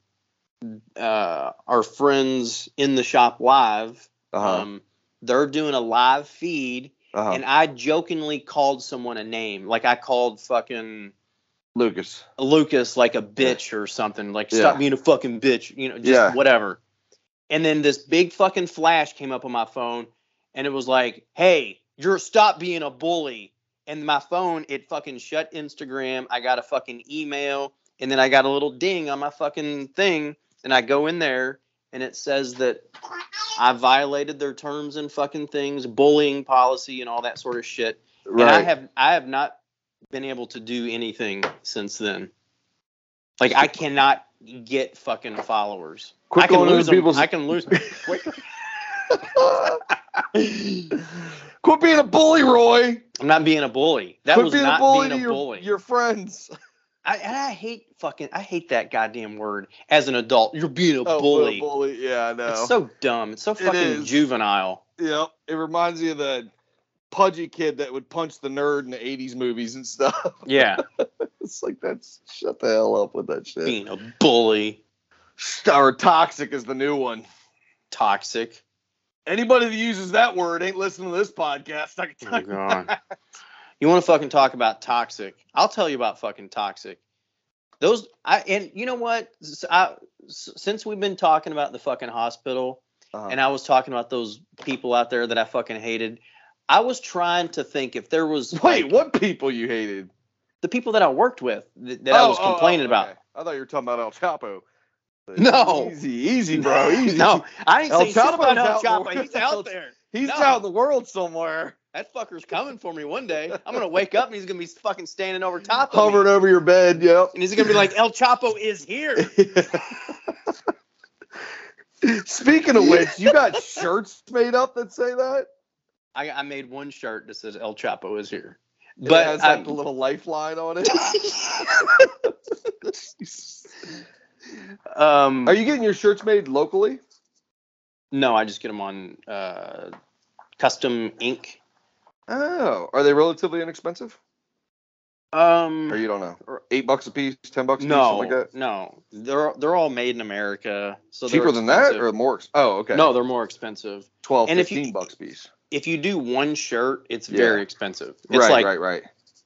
uh, our friends in the shop live, Uh-huh. um, they're doing a live feed, uh-huh. and I jokingly called someone a name, like I called fucking Lucas. Lucas like a bitch or something, like Yeah. stop being a fucking bitch, you know, just Yeah. whatever. And then this big fucking flash came up on my phone, and it was like, "Hey, you're stop being a bully." And my phone, it fucking shut Instagram. I got a fucking email, and then I got a little ding on my fucking thing, and I go in there, and it says that I violated their terms and fucking things, bullying policy, and all that sort of shit. Right. And I have I have not been able to do anything since then. Like I cannot get fucking followers. Quit I can lose them. people's- I can lose. Quit being a bully, Roy. I'm not being a bully. That Quit was being not a bully being a your, bully. your friends. I, and I hate fucking. I hate that goddamn word as an adult. You're being a Oh, bully. bully. Yeah, I know. It's so dumb. It's so fucking is. juvenile. Yep. It reminds me of the pudgy kid that would punch the nerd in the 80s movies and stuff. Yeah, it's like that's shut the hell up with that shit. being a bully, Star toxic is the new one. toxic. Anybody that uses that word ain't listening to this podcast. I can Oh tell you. god. You want to fucking talk about toxic? I'll tell you about fucking toxic. Those I and you know what? S- I, s- since we've been talking about the fucking hospital, Uh-huh. and I was talking about those people out there that I fucking hated, I was trying to think if there was Wait, like, what people you hated? the people that I worked with that, that I Oh, was oh, complaining oh, about. I thought you were talking about El Chapo. No. Easy, easy, bro. Easy. No, I ain't El saying about El out Chapo. He's out there. He's No. out in the world somewhere. That fucker's coming for me one day. I'm gonna wake up and he's gonna be fucking standing over top of me. Hovering me, over your bed. Yep. and he's gonna be like, "El Chapo is here." Speaking of which, you got shirts made up that say that? I, I made one shirt that says El Chapo is here, But but it has I- like the little lifeline on it. Um, Are you getting your shirts made locally? no, I just get them on uh, custom ink. Oh, are they relatively inexpensive? Um, Or you don't know? Eight bucks a piece, ten bucks a piece, no, something like that. no, they're they're all made in America, so Cheaper than that, or more? Ex- oh, okay. No, they're more expensive. 12, and if you- bucks a piece. If you do one shirt, it's Yeah. very expensive. It's right, like right, right.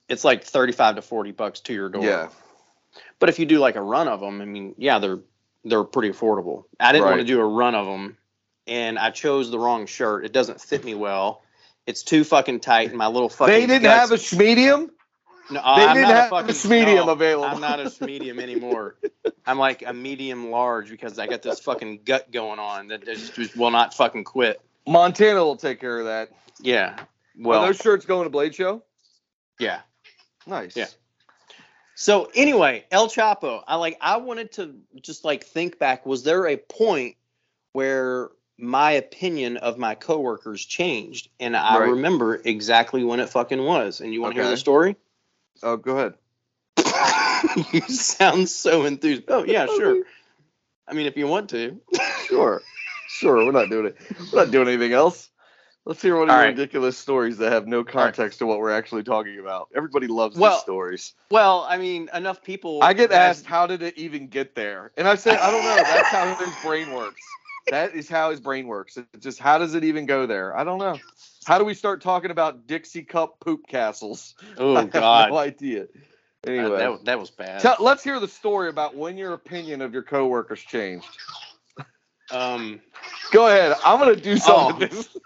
it's like thirty-five to forty bucks to your door. Yeah. But if you do like a run of them, I mean, yeah, they're they're pretty affordable. I didn't want to do a run of them, and I chose the wrong shirt. It doesn't fit me well. It's too fucking tight, and my little fucking. They didn't guts- have a medium. No, They I'm didn't not have a fucking, a medium no, available. I'm not a medium anymore. I'm like a medium large because I got this fucking gut going on that just, just will not fucking quit. Montana will take care of that. Yeah. Well, Well, Are those shirts going to Blade Show? yeah. Nice. Yeah. So anyway, El Chapo, I like I wanted to just like think back. Was there a point where my opinion of my coworkers changed? And I Right. remember exactly when it fucking was. And you want to hear the story? Oh, go ahead. you sound so enthused. Oh yeah, sure. I mean, if you want to. Sure. Sure. We're not doing it. We're not doing anything else. Let's hear one of All your right. ridiculous stories that have no context to what we're actually talking about. Everybody loves Well, these stories. Well, I mean, enough people. I get have- asked, how did it even get there? And I say, I don't know. That's how his brain works. That is how his brain works. It's just, how does it even go there? I don't know. How do we start talking about Dixie Cup poop castles? I Oh have God, no idea. Uh, Anyway, that, that was bad. tell, let's hear the story about when your opinion of your coworkers changed. um, Go ahead. I'm gonna do some Oh. of this.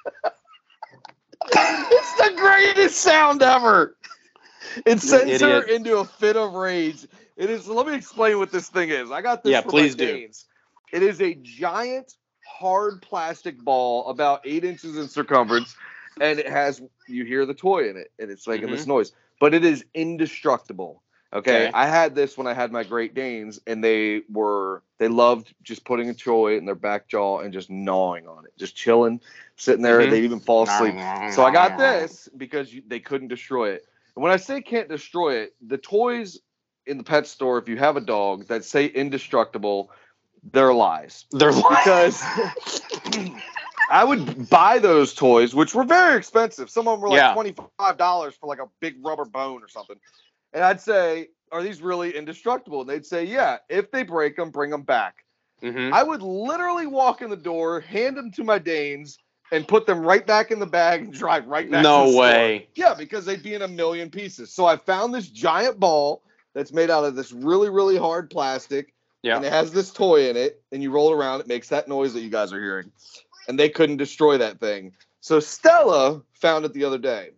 it's the greatest sound ever. It sends her into a fit of rage. It is. Let me explain what this thing is. I got this. Yeah, please do. Canes. It is a giant, hard plastic ball about eight inches in circumference, and it has. You hear the toy in it, and it's making this mm-hmm. noise. But it is indestructible. Okay? Mm-hmm. Okay. I had this when I had my Great Danes, and they were they loved just putting a toy in their back jaw and just gnawing on it, just chilling, sitting there. Mhm. They'd even fall asleep. So I got this because you, they couldn't destroy it. And when I say can't destroy it, the toys in the pet store, if you have a dog that say indestructible, they're lies. They're like, Because I would buy those toys, which were very expensive. Some of them were like Yeah. $25 for like a big rubber bone or something. And I'd say, Are these really indestructible? And they'd say, Yeah, if they break them, bring them back. Mhm. I would literally walk in the door, hand them to my Danes, and put them right back in the bag and drive right back. to no the store. way. Yeah, because they'd be in a million pieces. So I found this giant ball that's made out of this really, really hard plastic, and it has this toy in it, and you roll it around, it makes that noise that you guys are hearing. And they couldn't destroy that thing. So Stella found it the other day,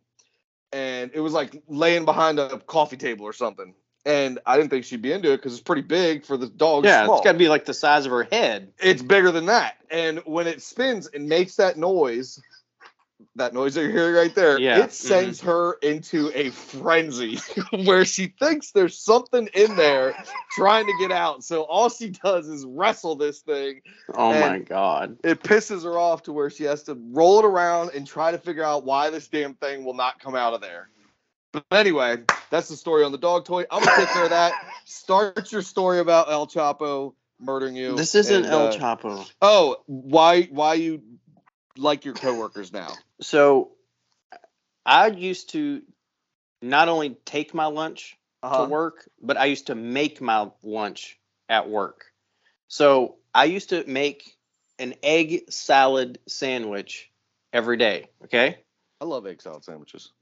and it was like laying behind a coffee table or something. And I didn't think she'd be into it because it's pretty big for the dog. Yeah, small it's got to be like the size of her head. it's bigger than that. And when it spins and makes that noise, that noise that you're hearing right there, Yeah, it sends her into a frenzy where she thinks there's something in there trying to get out. So all she does is wrestle this thing. Oh my god. It pisses her off to where she has to roll it around and try to figure out why this damn thing will not come out of there. But anyway, that's the story on the dog toy. I'm gonna take care of that. Start your story about El Chapo murdering you. This isn't and, El uh, Chapo. Oh, why why you like your coworkers now? So I used to not only take my lunch Uh-huh. to work, but I used to make my lunch at work. So I used to make an egg salad sandwich every day. Okay. I love egg salad sandwiches.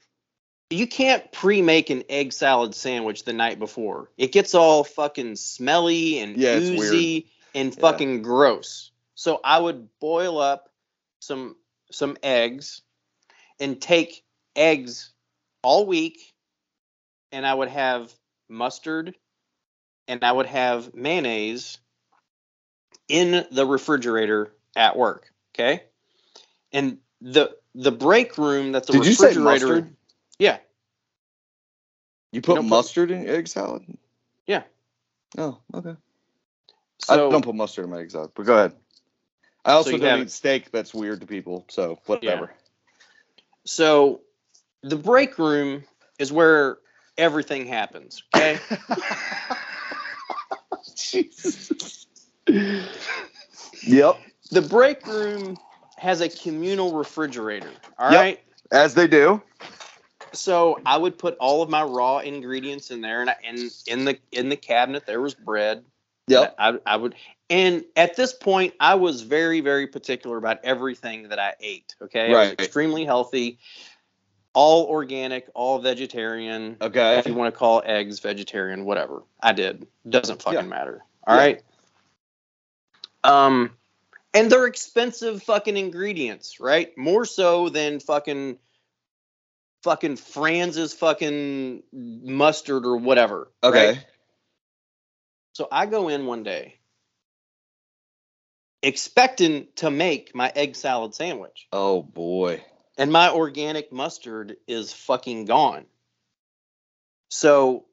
You can't pre make an egg salad sandwich the night before. It gets all fucking smelly and Yeah, oozy and Yeah. fucking gross. So I would boil up some some eggs and take eggs all week and I would have mustard and I would have mayonnaise in the refrigerator at work. Okay. And the the break room that the Did you say refrigerator mustard? Yeah. You put put- mustard in egg salad? Yeah. Oh, okay. So I don't put mustard in my egg salad, but go ahead. I also you don't have- eat steak. That's weird to people. So whatever. So the break room is where everything happens. Okay. Jesus. yep. the break room has a communal refrigerator. All Yep. right. As they do. So I would put all of my raw ingredients in there, and I, and in the in the cabinet there was bread. Yep. I, I would, and at this point, I was very very particular about everything that I ate. Okay. I was Right. extremely healthy, all organic, all vegetarian. Okay. if you want to call eggs vegetarian, whatever. I did. Doesn't fucking Yeah. matter. All Yeah. right. Um, and they're expensive fucking ingredients, right? More so than fucking fucking French's fucking mustard or whatever. Okay. right? So I go in one day expecting to make my egg salad sandwich Oh boy. and my organic mustard is fucking gone. So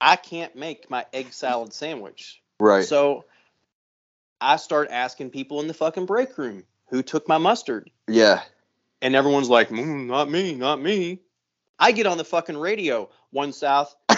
I can't make my egg salad sandwich. Right. So I start asking people in the fucking break room who took my mustard. yeah. And everyone's like, mm, not me, not me. I get on the fucking radio, one south.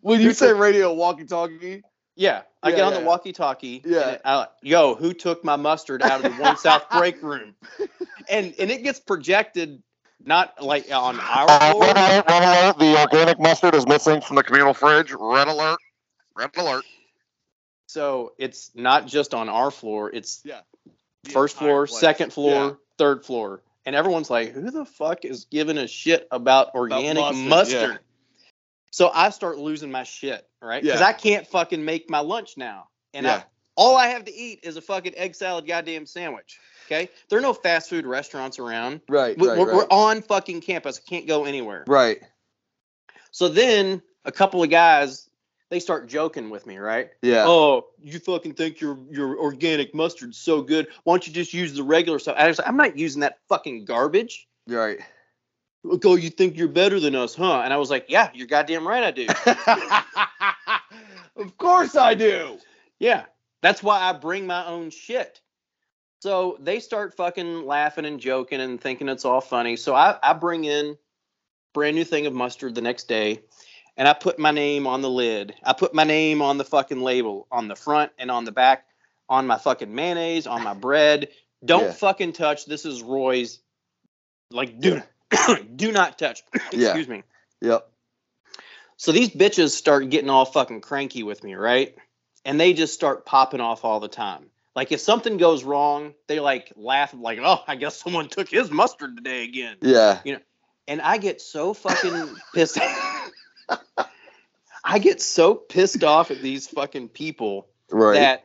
when you say radio walkie talkie, Yeah, I Yeah, get on yeah. the walkie-talkie. Yeah. and I, yo, who took my mustard out of the one south break room? And and it gets projected not like on our Uh, floor. red alert, red alert. The organic mustard is missing from the communal fridge. Red alert. Red alert. So it's not just on our floor. It's Yeah. First floor, place. second floor, Yeah. third floor, and everyone's like, "Who the fuck is giving a shit about organic mustard, mustard?" So I start losing my shit, right? Because Yeah. I can't fucking make my lunch now, and Yeah. I, all I have to eat is a fucking egg salad, goddamn sandwich. Okay, there are no fast food restaurants around. Right. We- right, we're, right. we're on fucking campus. I can't go anywhere. right. So then a couple of guys they start joking with me, right? Yeah. Oh, you fucking think your your organic mustard's so good? Why don't you just use the regular stuff? I was like, I'm not using that fucking garbage. Right. Like, oh, you think you're better than us, huh? And I was like, yeah, you're goddamn right, I do. of course I do. yeah, that's why I bring my own shit. So they start fucking laughing and joking and thinking it's all funny. So I, I bring in brand new thing of mustard the next day and I put my name on the lid. I put my name on the fucking label on the front and on the back on my fucking mayonnaise, on my bread. Don't Yeah. fucking touch. This is Roy's. Like, do, do not touch. Yeah. Excuse me. Yep. So these bitches start getting all fucking cranky with me, right? And they just start popping off all the time. Like if something goes wrong, they like laugh like, "Oh, I guess someone took his mustard today again." Yeah. You know, and I get so fucking pissed. I get so pissed off at these fucking people Right. that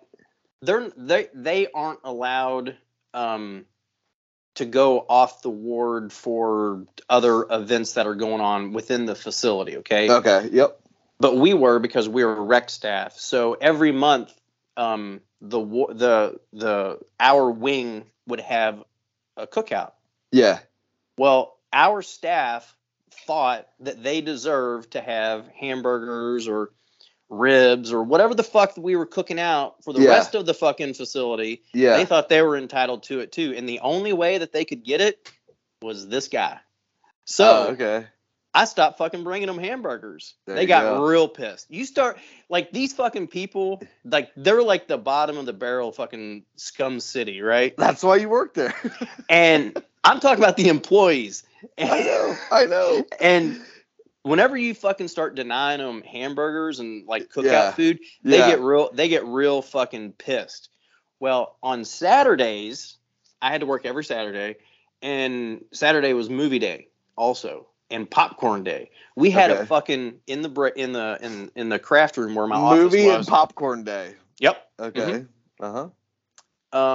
they're they they aren't allowed um to go off the ward for other events that are going on within the facility, okay? okay. Yep. but we were because we were rec staff. So every month, um, the the the our wing would have a cookout. Yeah. Well, our staff thought that they deserved to have hamburgers or ribs or whatever the fuck we were cooking out for the Yeah. rest of the fucking facility. Yeah. They thought they were entitled to it too, and the only way that they could get it was this guy. So Oh, okay. I stopped fucking bringing them hamburgers. There they got go. real pissed. You start like these fucking people, like they're like the bottom of the barrel fucking scum city, right? That's why you work there. And I'm talking about the employees. I know. I know. And whenever you fucking start denying them hamburgers and like cookout Yeah. food, they Yeah. get real they get real fucking pissed. Well, on Saturdays, I had to work every Saturday, and Saturday was movie day also, and popcorn day. We had Okay. a fucking in the in the in in the craft room where my Movie office and popcorn day. yep. Okay. Uh huh.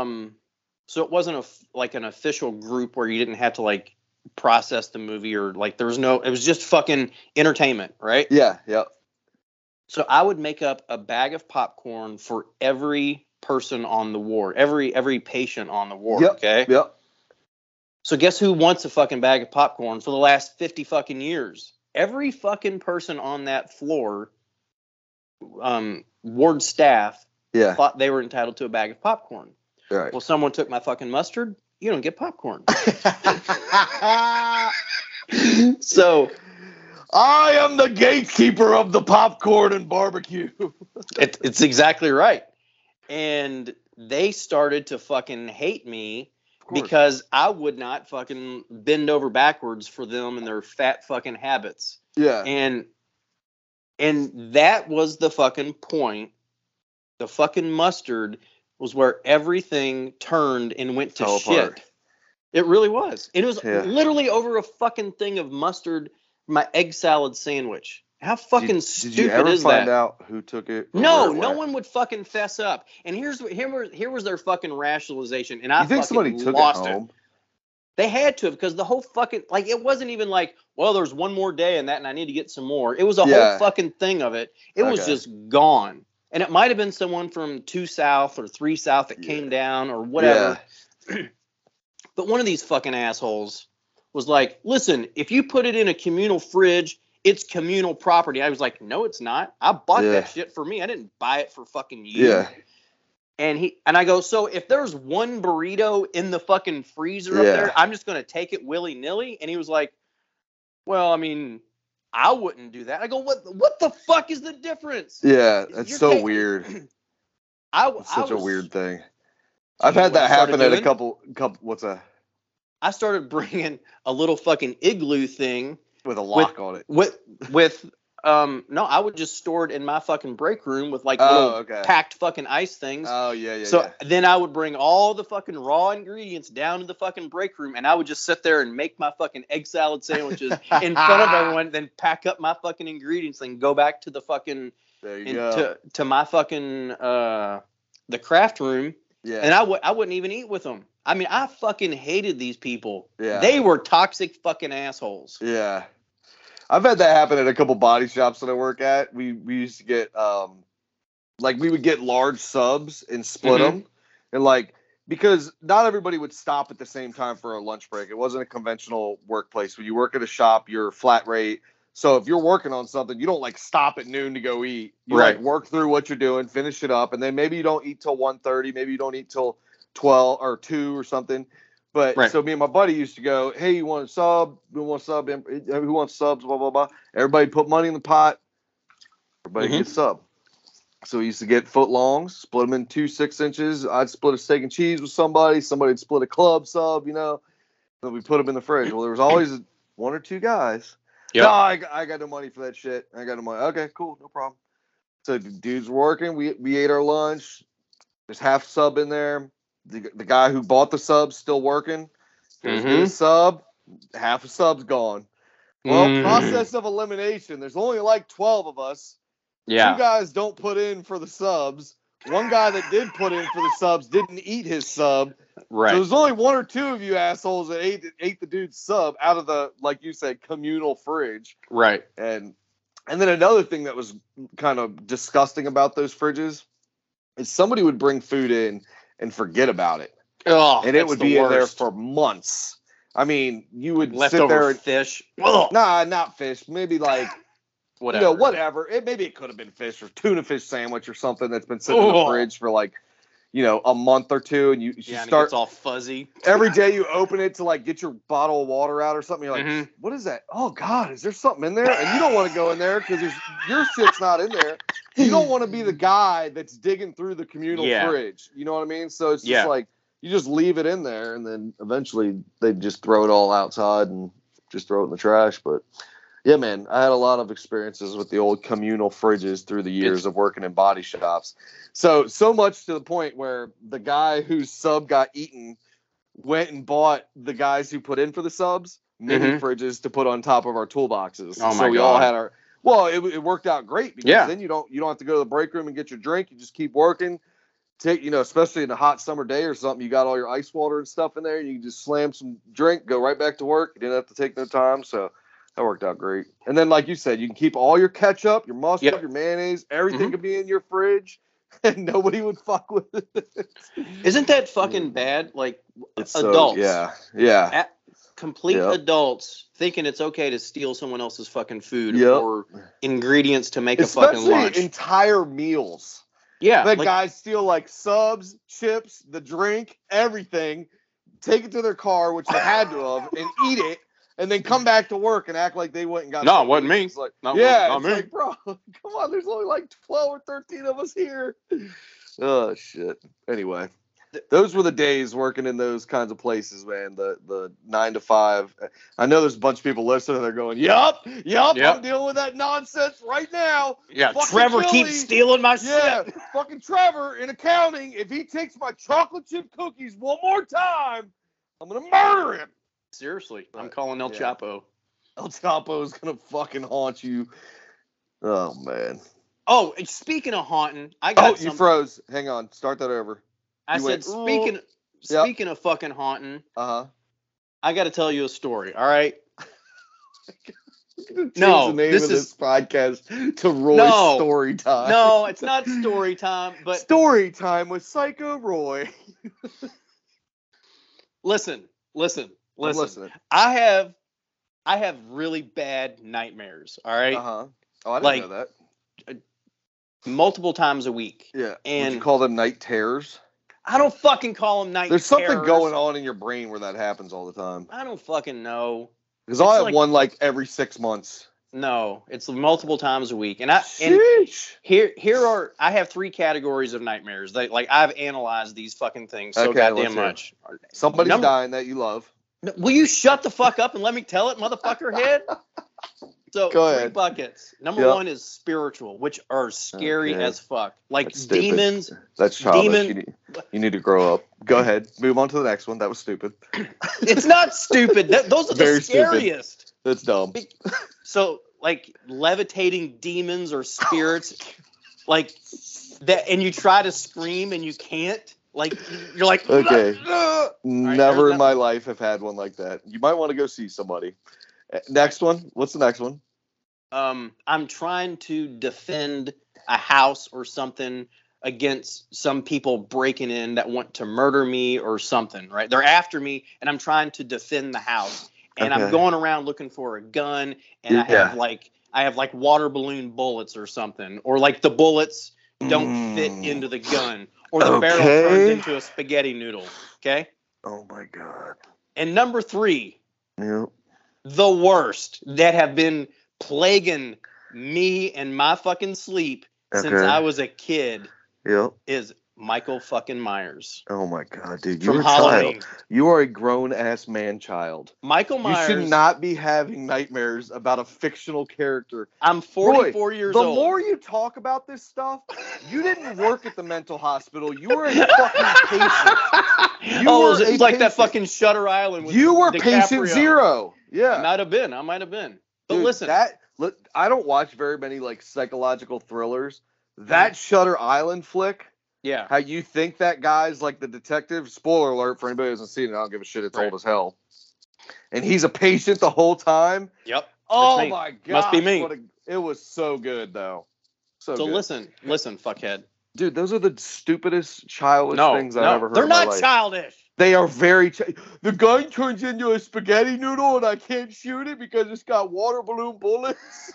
Um, so it wasn't a like an official group where you didn't have to like process the movie or like there was no. It was just fucking entertainment, right? Yeah. Yep. So I would make up a bag of popcorn for every person on the ward, every every patient on the ward. Yep. Okay. Yep. So guess who wants a fucking bag of popcorn for the last fifty fucking years? Every fucking person on that floor, um, ward staff Yeah. thought they were entitled to a bag of popcorn. Right. Well, someone took my fucking mustard. You don't get popcorn. so I am the gatekeeper of the popcorn and barbecue. it, it's exactly right. And they started to fucking hate me because I would not fucking bend over backwards for them and their fat fucking habits. yeah. And and that was the fucking point. The fucking mustard was where everything turned and went to Fell shit. apart. It really was. It was Yeah. literally over a fucking thing of mustard, my egg salad sandwich. How fucking did, stupid did you ever is find that? out who took it? No, it no one would fucking fess up. And here's here was here was their fucking rationalization, and I You think somebody took lost it it. home? They had to have because the whole fucking like it wasn't even like, well, there's one more day in that, and I need to get some more. It was a Yeah. whole fucking thing of it. It was just gone, and it might have been someone from two south or three south that came down or whatever. But one of these fucking assholes was like, listen, if you put it in a communal fridge, it's communal property. I was like, no, it's not. I bought Yeah. that shit for me. I didn't buy it for fucking you. Yeah. And he and I go, so if there's one burrito in the fucking freezer up there, I'm just gonna take it willy nilly. And he was like, well, I mean, I wouldn't do that. I go, what? What the fuck is the difference? Yeah. That's You're so taking- weird. I, It's I such a weird thing. I've had that happen at a couple couple what's a I started bringing a little fucking igloo thing with a lock on it. with with um no, I would just store it in my fucking break room with like Oh, little okay. packed fucking ice things. Oh yeah, yeah, so yeah. then I would bring all the fucking raw ingredients down to the fucking break room, and I would just sit there and make my fucking egg salad sandwiches in front of everyone. Then pack up my fucking ingredients and go back to the fucking There you go. to to my fucking uh the craft room, yeah. and I would I wouldn't even eat with them. I mean, I fucking hated these people. Yeah. They were toxic fucking assholes. Yeah. I've had that happen at a couple body shops that I work at. We we used to get um like we would get large subs and split Mhm. them. And like because not everybody would stop at the same time for a lunch break. It wasn't a conventional workplace. When you work at a shop, you're flat rate. So if you're working on something, you don't like stop at noon to go eat. You Right. like work through what you're doing, finish it up, and then maybe you don't eat till 1.30, maybe you don't eat till 12 or 2 or something. But Right. so me and my buddy used to go, hey, you want a sub? Who wants sub? Who wants subs? Blah blah blah. Everybody put money in the pot. Everybody Mhm. gets sub. So we used to get foot longs, split them in two six inches. I'd split a steak and cheese with somebody. Somebody'd split a club sub, you know. Then we put them in the fridge. Well, there was always one or two guys. Yep. No, I, got- I got no money for that shit. I got no money. Okay, cool, no problem. So the dudes were working. We we ate our lunch. There's half sub in there. The, the guy who bought the subs still working. A Mhm. sub. Half a sub's gone. Well, Mhm. process of elimination. There's only like 12 of us. Two Yeah. guys don't put in for the subs. One guy that did put in for the subs didn't eat his sub. Right. So there's only one or two of you assholes that ate ate the dude's sub out of the like you said communal fridge. right. And and then another thing that was kind of disgusting about those fridges is somebody would bring food in and forget about it, Oh, and it would the be in there for months. I mean, you would sit leftover there and fish. Ugh. nah, not fish, maybe like Whatever. you know, whatever. It maybe it could have been fish or tuna fish sandwich or something that's been sitting in the fridge for like, you know, a month or two, and you, you Yeah, start gets all fuzzy. every day you open it to like get your bottle of water out or something. You're like, Mhm. what is that? Oh God, is there something in there? And you don't want to go in there because your shit's not in there. You don't want to be the guy that's digging through the communal Yeah. fridge. You know what I mean? So it's just Yeah. like you just leave it in there, and then eventually they just throw it all outside and just throw it in the trash. But yeah, man, I had a lot of experiences with the old communal fridges through the years of working in body shops. So so much to the point where the guy whose sub got eaten went and bought the guys who put in for the subs mini Mhm. fridges to put on top of our toolboxes. Oh so we all had our well, it, it worked out great because Yeah. then you don't you don't have to go to the break room and get your drink. You just keep working. Take you know, especially in a hot summer day or something, you got all your ice water and stuff in there. And you can just slam some drink, go right back to work. You didn't have to take no time, so that worked out great. And then, like you said, you can keep all your ketchup, your mustard, Yep. your mayonnaise, everything Mhm. could be in your fridge, and nobody would fuck with it. Isn't that fucking bad? Like It's so- adults, yeah, yeah, complete Yep. adults, thinking it's okay to steal someone else's fucking food Yep. or ingredients to make a fucking lunch. entire meals. yeah, The like, guys steal like subs, chips, the drink, everything, take it to their car, which they had to have, and eat it, and then come back to work and act like they went and got. No, it wasn't me. It's like, Not- yeah, not it's me. like, bro, come on. There's only like twelve or thirteen of us here. Oh shit. Anyway, those were the days working in those kinds of places, man. The the nine to five. I know there's a bunch of people listening. They're going, "Yup, yup, Yep. I'm dealing with that nonsense right now." yeah, fucking Trevor Billy. keeps stealing my Yeah, shit. fucking Trevor in accounting. If he takes my chocolate chip cookies one more time, I'm gonna murder him. Seriously, I'm calling El yeah. Chapo. El Chapo is gonna fucking haunt you. Oh man. Oh, speaking of haunting, I got. Oh, got you froze. Hang on. Start that over. I you said went, speaking Yep. speaking of fucking haunting, Uh huh. I got to tell you a story. All right. Change No, the name this of is- this podcast to Roy No. Story Time. No, it's not story time, but Story Time with Psycho Roy. listen, listen, listen. listening. I have I have really bad nightmares. All right, Uh huh. Oh, I didn't Like- know that. multiple times a week. Yeah. Would and- you call them night terrors? I don't fucking call them night. There's something terrors. going on in your brain where that happens all the time. I don't fucking know. Because I have like- one like every six months. No, it's multiple times a week, and I and here here are I have three categories of nightmares. That like I've analyzed these fucking things so Okay, goddamn much. Somebody's Number- dying that you love. Will you shut the fuck up and let me tell it, motherfucker head? So three buckets. Number Yep. one is spiritual, which are scary Okay. as fuck. Like That's stupid. demons. That's childish. Demon- You, need, you need to grow up. Go ahead. Move on to the next one. That was stupid. It's not stupid. That, those are the Very stupid. scariest. That's dumb. So like levitating demons or spirits, like that, and you try to scream and you can't. Like you're like Okay. right, Never there's in my life have had one like that. You might want to go see somebody. Uh, Next one. What's the next one? um, I'm trying to defend a house or something against some people breaking in that want to murder me or something, right? They're after me and I'm trying to defend the house. And I'm going around looking for a gun and I have like I have like water balloon bullets or something or like the bullets don't fit Mm. into the gun or the barrel Okay. turns into a spaghetti noodle, okay? Oh my god. And number 3, Yeah. the worst that have been plaguing me and my fucking sleep since I was a kid Yep. is Michael fucking Myers Oh my god, dude. You're a Halloween. child. You are a grown ass man child. Michael Myers. You should not be having nightmares about a fictional character. I'm 44 years the old. The more you talk about this stuff, you didn't work at the mental hospital. You were a fucking patient. You oh, were is it a like that patient. fucking Shutter Island? With You were DiCaprio. patient zero. Yeah. Might have been. I might have been. But Dude, listen, that li- I don't watch very many like psychological thrillers. Hmm. That Shutter Island flick, yeah. how you think that guy's like the detective. Spoiler alert for anybody who hasn't seen it. I don't give a shit. It's Right. old as hell. And he's a patient the whole time. Yep. Oh my god! Must be me. it was so good though. So, So good. listen, listen, fuckhead. dude. Those are the stupidest childish No, things I've no, ever heard. they're not childish. They are very. Ch- the gun turns into a spaghetti noodle, and I can't shoot it because it's got water balloon bullets.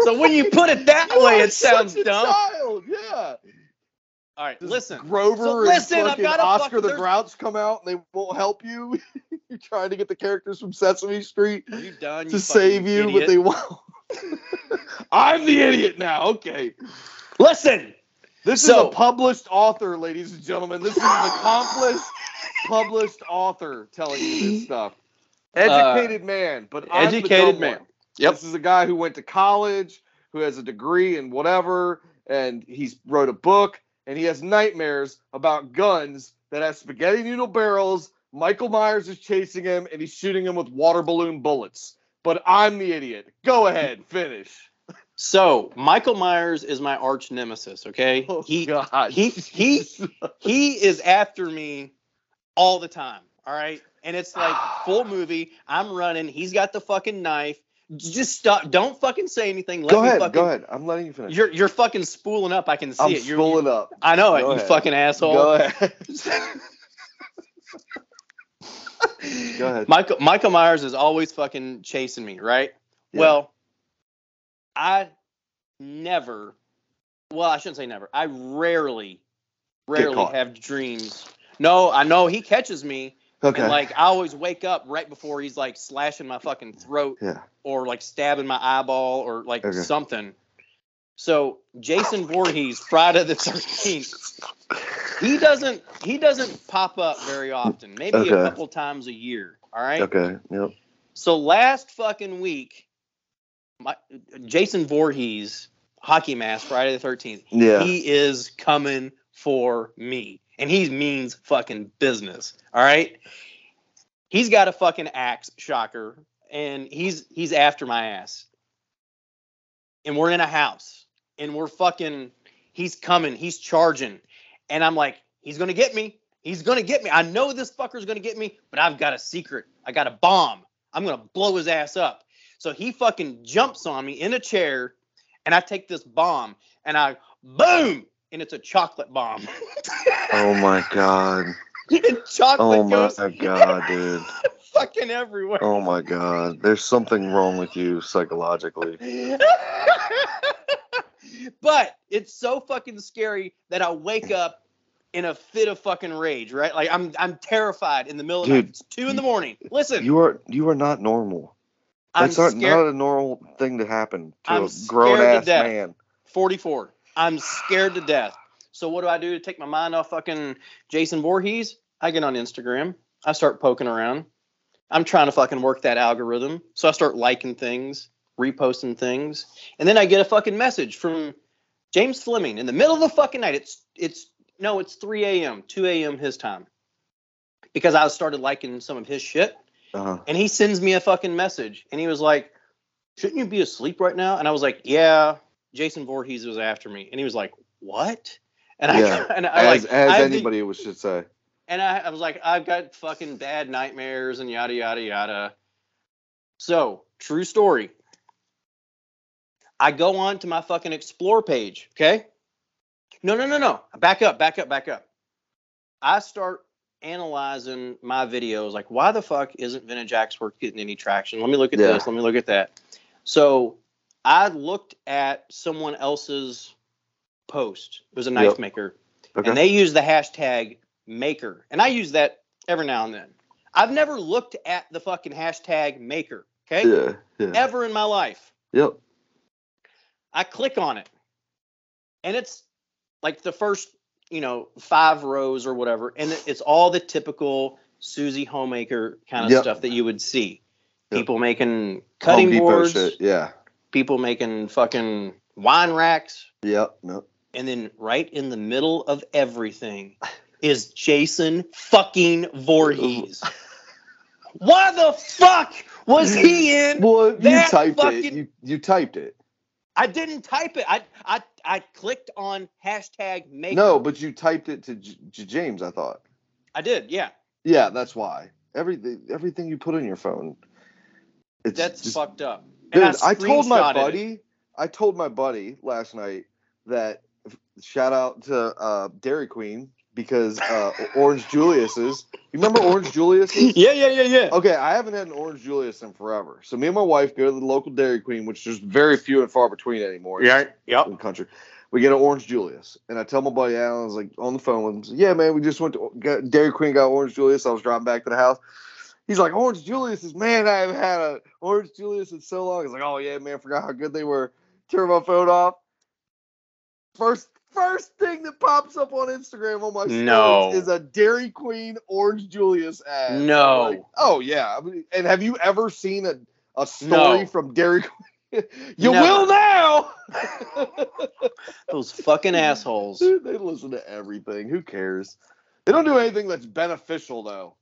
So when you put it that way, it sounds a dumb. Child, yeah. All right, Does listen. Grover So and listen, I've fucking got a Oscar fucking- the Grouch come out, and they won't help you. You're trying to get the characters from Sesame Street you done? to you save you, idiot? but they won't. I'm the idiot now. Okay. listen. This is a published author, ladies and gentlemen. This is an accomplished published author telling you this stuff. Educated man, but I'm the Uh, educated man. one. Yep. This is a guy who went to college, who has a degree in whatever, and he's wrote a book, and he has nightmares about guns that have spaghetti noodle barrels. Michael Myers is chasing him, and he's shooting him with water balloon bullets. But I'm the idiot. Go ahead, finish. So Michael Myers is my arch nemesis. Okay, Oh, he God. he- he- he is after me all the time. All right, and it's like full movie. I'm running. He's got the fucking knife. Just stop. Don't fucking say anything. Let go me ahead. fucking, Go ahead. I'm letting you finish. You're you're fucking spooling up. I can see I'm it. You're, spooling up. I know it. Go You ahead. fucking asshole. Go ahead. Go ahead. Michael Michael Myers is always fucking chasing me, right? Yeah. Well, I never. Well, I shouldn't say never. I rarely, rarely have dreams. No, I know he catches me, okay. and like I always wake up right before he's like slashing my fucking throat yeah. or like stabbing my eyeball or like Okay. something. So Jason Voorhees, Friday the Thirteenth, he doesn't he doesn't pop up very often. Maybe Okay. a couple times a year. All right. Okay. Yep. So last fucking week, my Jason Voorhees, hockey mask, Friday the Thirteenth. Yeah. He is coming for me, and he means fucking business. All right. He's got a fucking axe, shocker, and he's he's after my ass. And we're in a house, and we're fucking. He's coming. He's charging, and I'm like, he's gonna get me. He's gonna get me. I know this fucker's gonna get me, but I've got a secret. I got a bomb. I'm gonna blow his ass up. So he fucking jumps on me in a chair, and I take this bomb and I boom, and it's a chocolate bomb. Oh my god. chocolate bomb. Oh my god, dude. fucking everywhere. Oh my god, there's something wrong with you psychologically. but it's so fucking scary that I wake up in a fit of fucking rage, right? Like I'm I'm terrified in the middle of the night. It's two in the morning. Listen, You are you are not normal. That's not, not a normal thing to happen to I'm a grown ass man. 44. I'm scared to death. So what do I do to take my mind off fucking Jason Voorhees? I get on Instagram. I start poking around. I'm trying to fucking work that algorithm. So I start liking things, reposting things, and then I get a fucking message from James Fleming in the middle of the fucking night. It's it's no, it's 3 a.m., 2 a.m. his time. Because I started liking some of his shit. Uh, And he sends me a fucking message, and he was like, "Shouldn't you be asleep right now?" And I was like, "Yeah." Jason Voorhees was after me, and he was like, "What?" And Yeah, I and I as like as anybody would should say. and I, I was like, "I've got fucking bad nightmares and yada yada yada." So true story. I go on to my fucking explore page. Okay. No, no, no, no. Back up, back up, back up. I start analyzing my videos. Like, why the fuck isn't Vintage Axe Work getting any traction? Let me look at Yeah. this. Let me look at that. So I looked at someone else's post. It was a knife Yep. maker. Okay. And they use the hashtag maker. And I use that every now and then. I've never looked at the fucking hashtag maker. Okay. yeah, yeah. Ever in my life. Yep. I click on it, and it's like the first, you know, five rows or whatever, and it's all the typical Susie homemaker kind of Yep. stuff that you would see. Yep. People making cutting boards, shit. Yeah. People making fucking wine racks, Yep. Yep. and then right in the middle of everything is Jason fucking Voorhees. Why the fuck was he in? Well, you typed it. You you typed it. I didn't type it. I I I clicked on hashtag maker. No, but you typed it to J- J- James. I thought. I did. Yeah, Yeah, that's why. Everything everything you put on your phone. It's that's just, fucked up. Dude, And I, told my screenshotted it. buddy. I told my buddy last night that shout out to uh, Dairy Queen because uh, Orange Julius is. You remember Orange Julius? Yeah, yeah, yeah, yeah. Okay, I haven't had an Orange Julius in forever. So me and my wife go to the local Dairy Queen, which there's very few and far between anymore. Yeah. Yep. in the country. We get an Orange Julius, and I tell my buddy Alan, I was like on the phone with him. Yeah, man, we just went to got, Dairy Queen, got Orange Julius. I was driving back to the house. He's like, Orange Julius is man, I haven't had a Orange Julius in so long. He's like, oh yeah, man, forgot how good they were. Turn my phone off. First, first thing that pops up on Instagram on my No. is a Dairy Queen Orange Julius ad. No. Like, oh yeah. I mean, and have you ever seen a a story No. from Dairy Queen? you Never. will now. Those fucking assholes. Dude, they listen to everything. Who cares? They don't do anything that's beneficial though.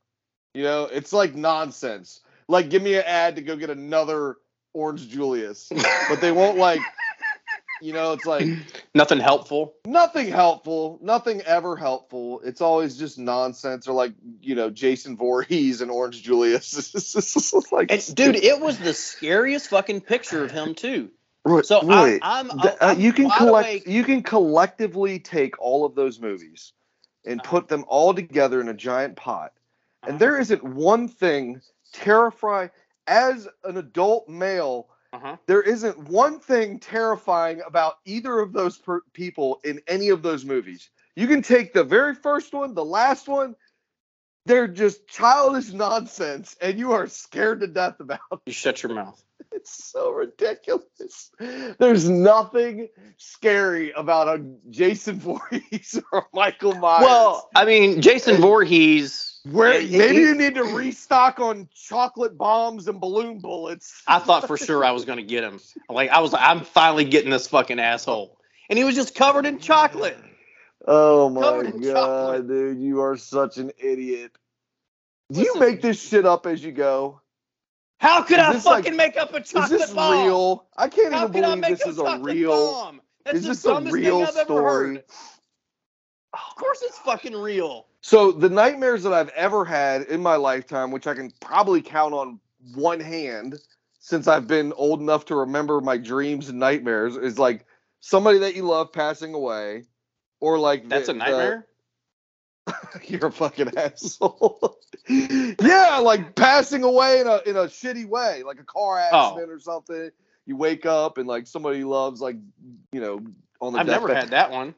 You know, it's like nonsense. Like, give me an ad to go get another Orange Julius, but they won't like. You know, it's like Nothing helpful. nothing helpful, nothing ever helpful. It's always just nonsense, or like you know, Jason Voorhees and Orange Julius. It's like, And dude, it was the scariest fucking picture of him too. Roy, So Roy, I, I'm, uh, I'm you can collect awake. you can collectively take all of those movies and Uh-huh. put them all together in a giant pot. And there isn't one thing terrifying as an adult male Uh-huh. there isn't one thing terrifying about either of those per- people in any of those movies you can take the very first one the last one they're just childish nonsense and you are scared to death about You shut your mouth. it's so ridiculous. There's nothing scary about a Jason Voorhees or a Michael Myers. Well, I mean, Jason Voorhees. Where he- maybe he- you need to restock on chocolate bombs and balloon bullets. I thought for sure I was gonna get him. Like I was like, I'm finally getting this fucking asshole. And he was just covered in chocolate. Oh my god, chocolate. dude, you are such an idiot. Do you make this shit up as you go? How could I this like- fucking make up a chocolate Is this bomb? real? I can't How even could I believe make this a is a real. bomb? That's Is the this a dumbest real thing I've ever story? heard. Of course it's fucking real. So the nightmares that I've ever had in my lifetime, which I can probably count on one hand since I've been old enough to remember my dreams and nightmares, is like somebody that you love passing away, or like That's the- a nightmare? the- You're a fucking asshole. yeah, like passing away in a in a shitty way, like a car Oh. accident or something. You wake up and like somebody loves, like you know, on the I've never deathbed. had that one.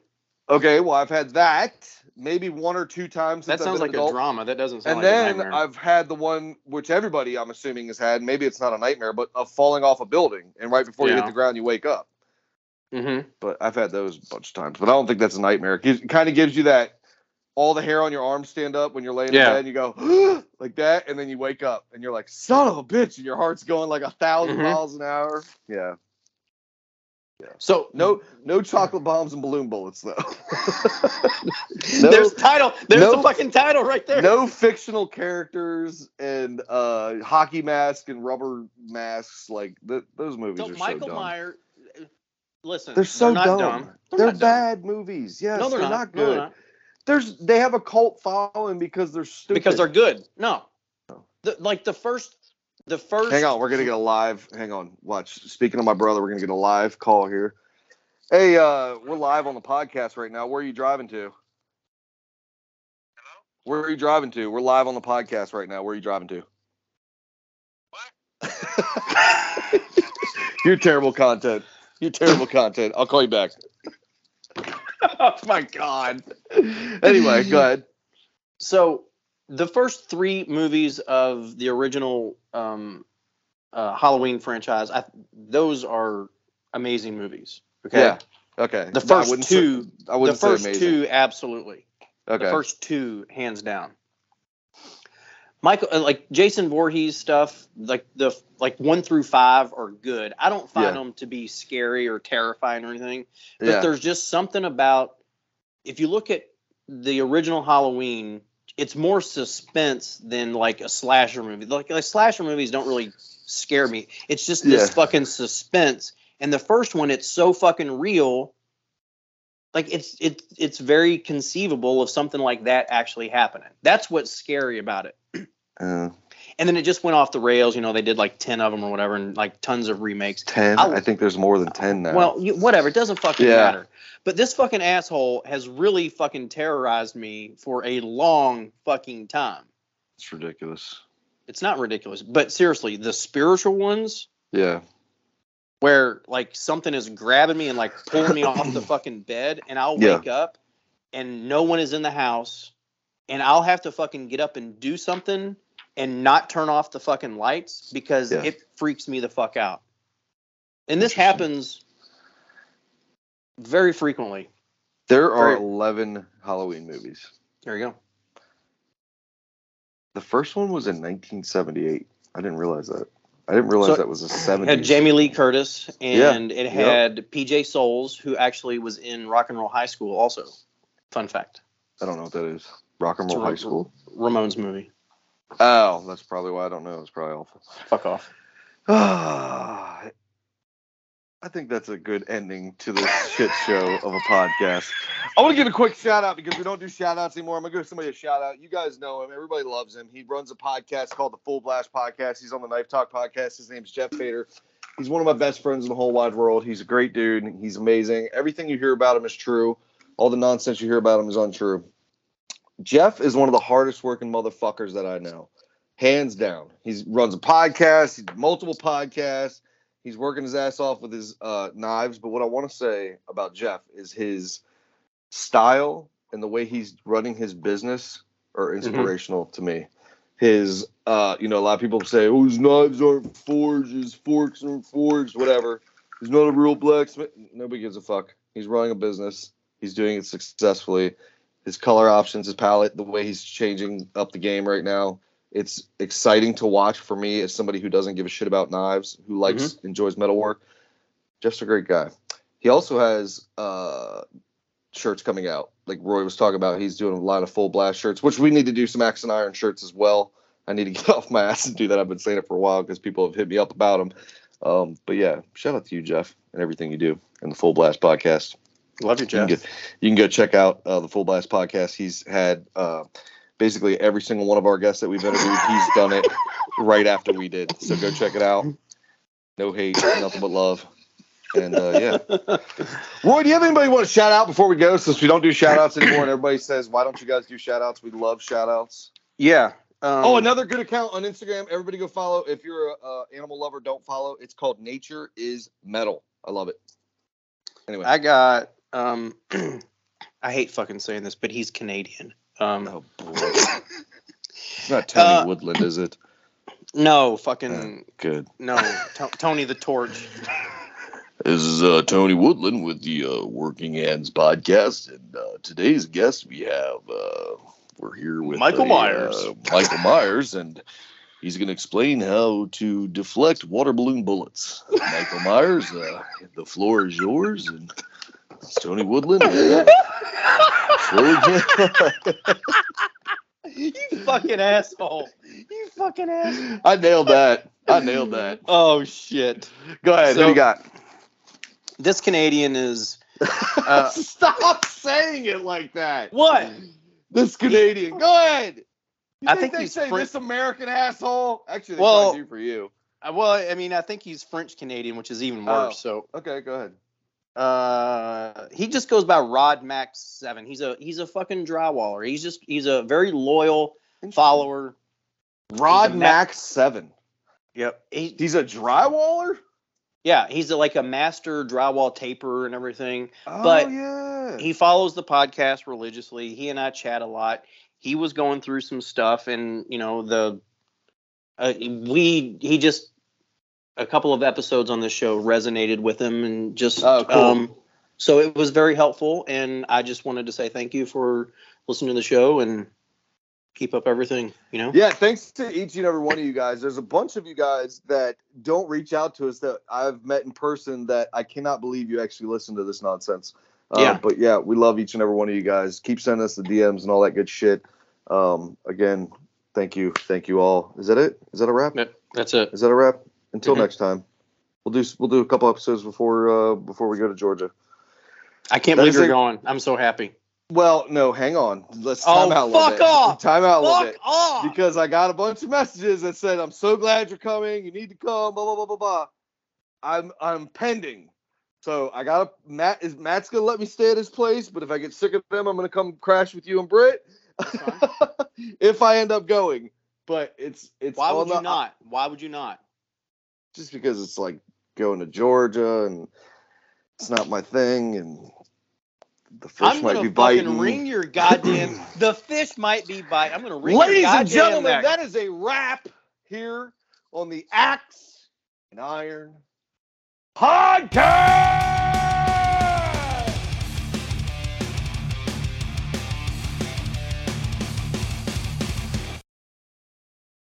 Okay, well, I've had that maybe one or two times. That sounds like an a drama. That doesn't sound And like a drama. And then nightmare. I've had the one which everybody I'm assuming has had. Maybe it's not a nightmare, but of falling off a building and right before you hit the ground you wake up. mm-hmm. But I've had those a bunch of times. But I don't think that's a nightmare. It kind of gives you that all the hair on your arms stand up when you're laying Yeah. in bed and you go like that, and then you wake up and you're like, son of a bitch, and your heart's going like a 1000 Mhm. miles an hour. Yeah. So No no chocolate bombs and balloon bullets though. no, there's title. There's no- the fucking title right there. no fictional characters and uh hockey mask and rubber masks like th- those movies So are Michael so dumb. Myers. Listen, They're so not dumb. dumb. They're, dumb. bad movies. Yes, no, they're, they're, not. not, No, they're good. not. There's they have a cult following because they're stupid. Because they're good. No. No. The, like the first, the first. Hang on, we're gonna get a live. Hang on, watch. Speaking of my brother, we're gonna get a live call here. Hey, uh, we're live on the podcast right now. Where are you driving to? Hello? Where are you driving to? We're live on the podcast right now. Where are you driving to? What? You're terrible content. You're terrible content. I'll call you back. oh my god. Anyway, go ahead. So the first three movies of the original um, uh, Halloween franchise, I, those are amazing movies. Okay. Yeah. Okay. The first wouldn't two- Say, I The wouldn't first say amazing. two, absolutely. Okay. The first two, hands down. Michael, uh, like Jason Voorhees stuff, like the like one through five are good. I don't find Yeah. them to be scary or terrifying or anything. But yeah. there's just something about if you look at the original Halloween, it's more suspense than like a slasher movie. Like, like slasher movies don't really scare me. It's just this Yeah. fucking suspense. And the first one, it's so fucking real. Like it's it's it's very conceivable of something like that actually happening. That's what's scary about it. Uh, And then it just went off the rails. You know, they did like ten of them or whatever, and like tons of remakes. ten. I'll- I think there's more than ten now. Well, you, whatever. It doesn't fucking Yeah. matter. But this fucking asshole has really fucking terrorized me for a long fucking time. it's ridiculous. It's not ridiculous, but seriously, the spiritual ones Yeah. where like something is grabbing me and like pulling me off the fucking bed, and I'll Yeah. wake up and no one is in the house, and I'll have to fucking get up and do something and not turn off the fucking lights because Yeah. it freaks me the fuck out. And this happens very frequently. There are Very- 11 Halloween movies. There you go. The first one was in 1978. I didn't realize that. I didn't realize So- that was a It 70s. had Jamie Lee Curtis, Yeah. and it had PJ Soles, who actually was in Rock and Roll High School, also. Fun fact. I don't know what that is. Rock and Roll High School. Ramones movie. Oh, that's probably why I don't know. It's probably awful. Fuck off. I think that's a good ending to this shit show of a podcast. I want to give a quick shout out because we don't do shout outs anymore. I'm going to give somebody a shout out. You guys know him. Everybody loves him. He runs a podcast called the Full Blast Podcast. He's on the Knife Talk podcast. His name's Jeff Fader. He's one of my best friends in the whole wide world. He's a great dude. He's amazing. Everything you hear about him is true. All the nonsense you hear about him is untrue. Jeff is one of the hardest working motherfuckers that I know hands down. He runs a podcast, multiple podcasts. He's working his ass off with his uh, knives. But what I want to say about Jeff is his style and the way he's running his business are inspirational to me. His, uh, you know, a lot of people say, "Oh, his knives aren't forged, his forks aren't forged, whatever." He's not a real blacksmith. Nobody gives a fuck. He's running a business. He's doing it successfully. His color options, his palette, the way he's changing up the game right now it's exciting to watch for me as somebody who doesn't give a shit about knives, who likes enjoys metalwork. Jeff's a great guy. He also has uh, shirts coming out, like Roy was talking about. He's doing a lot of full blast shirts, which we need to do some Axe and Anvil shirts as well. I need to get off my ass and do that. I've been saying it for a while because people have hit me up about them. Um, but yeah, shout out to you, Jeff, and everything you do in the Full Blast podcast. Love you, You can, go, you can go check out uh, the Full Blast podcast. He's had uh, basically every single one of our guests that we've interviewed. He's done it right after we did. So go check it out. No hate, nothing but love. And uh, yeah, Roy, do you have anybody you want to shout out before we go? Since we don't do shout outs anymore, and everybody says, "Why don't you guys do shout outs?" We love shout outs. yeah. Um, oh, another good account on Instagram. Everybody go follow. If you're a, a animal lover, don't follow. It's called Nature is Metal. I love it. Anyway, I got. Um, I hate fucking saying this, but he's Canadian. Um, oh boy, it's not Tony Uh, Woodland, is it? no, fucking Good. no. To- Tony the Torch. This is uh, Tony Woodland with the uh, Working Hands podcast, and uh, today's guest we have uh, we're here with Michael a, Myers. uh, Michael Myers, and he's going to explain how to deflect water balloon bullets. Michael Myers, uh, the floor is yours, and it's Tony Woodland. You fucking asshole. You fucking asshole. I nailed that. I nailed that. Oh shit. Go ahead. So- who you got? This Canadian is Uh, Stop saying it like that. what? This Canadian. Go ahead. You I think they he's say French- this American asshole. Actually, they Well- probably do for you. Uh, Well, I mean, I think he's French Canadian, which is even worse. So Okay, go ahead. Uh, he just goes by Rod Max Seven. He's a he's a fucking drywaller. He's just he's a very loyal follower. Rod He's Max Seven. Yep. He, He's a drywaller. yeah, he's a, like a master drywall taper and everything. Oh But yeah. He follows the podcast religiously. He and I chat a lot. He was going through some stuff, and you know the uh, we he just a couple of episodes on this show resonated with him, and just Oh, cool. um, so it was very helpful. And I just wanted to say thank you for listening to the show and keep up everything. You know. Yeah, thanks to each and every one of you guys. There's a bunch of you guys that don't reach out to us that I've met in person that I cannot believe you actually listen to this nonsense. Uh, Yeah. But yeah, we love each and every one of you guys. Keep sending us the DMs and all that good shit. Um, again, thank you. Thank you all. Is that it? Is that a wrap? That- That's it. Is that a wrap? Until Mhm. next time. We'll do we'll do a couple episodes before uh before we go to Georgia. I can't That believe you're going. I'm so happy. Well, no, hang on. Let's Oh, time out a little fuck bit. off! Time out a little Fuck bit. off. because I got a bunch of messages that said, "I'm so glad you're coming. You need to come." Blah blah blah blah blah. I'm I'm pending, so I got to Matt is Matt's gonna let me stay at his place, but if I get sick of him, I'm gonna come crash with you and Britt. if I end up going, but it's it's Why would you the- not? Why would you not? Just because it's like going to Georgia and it's not my thing, and the fish I'm might gonna be fucking biting. ring your goddamn. the fish might be biting. I'm gonna ring Ladies your and gentlemen, neck. that is a wrap here on the Axe and Anvil Podcast.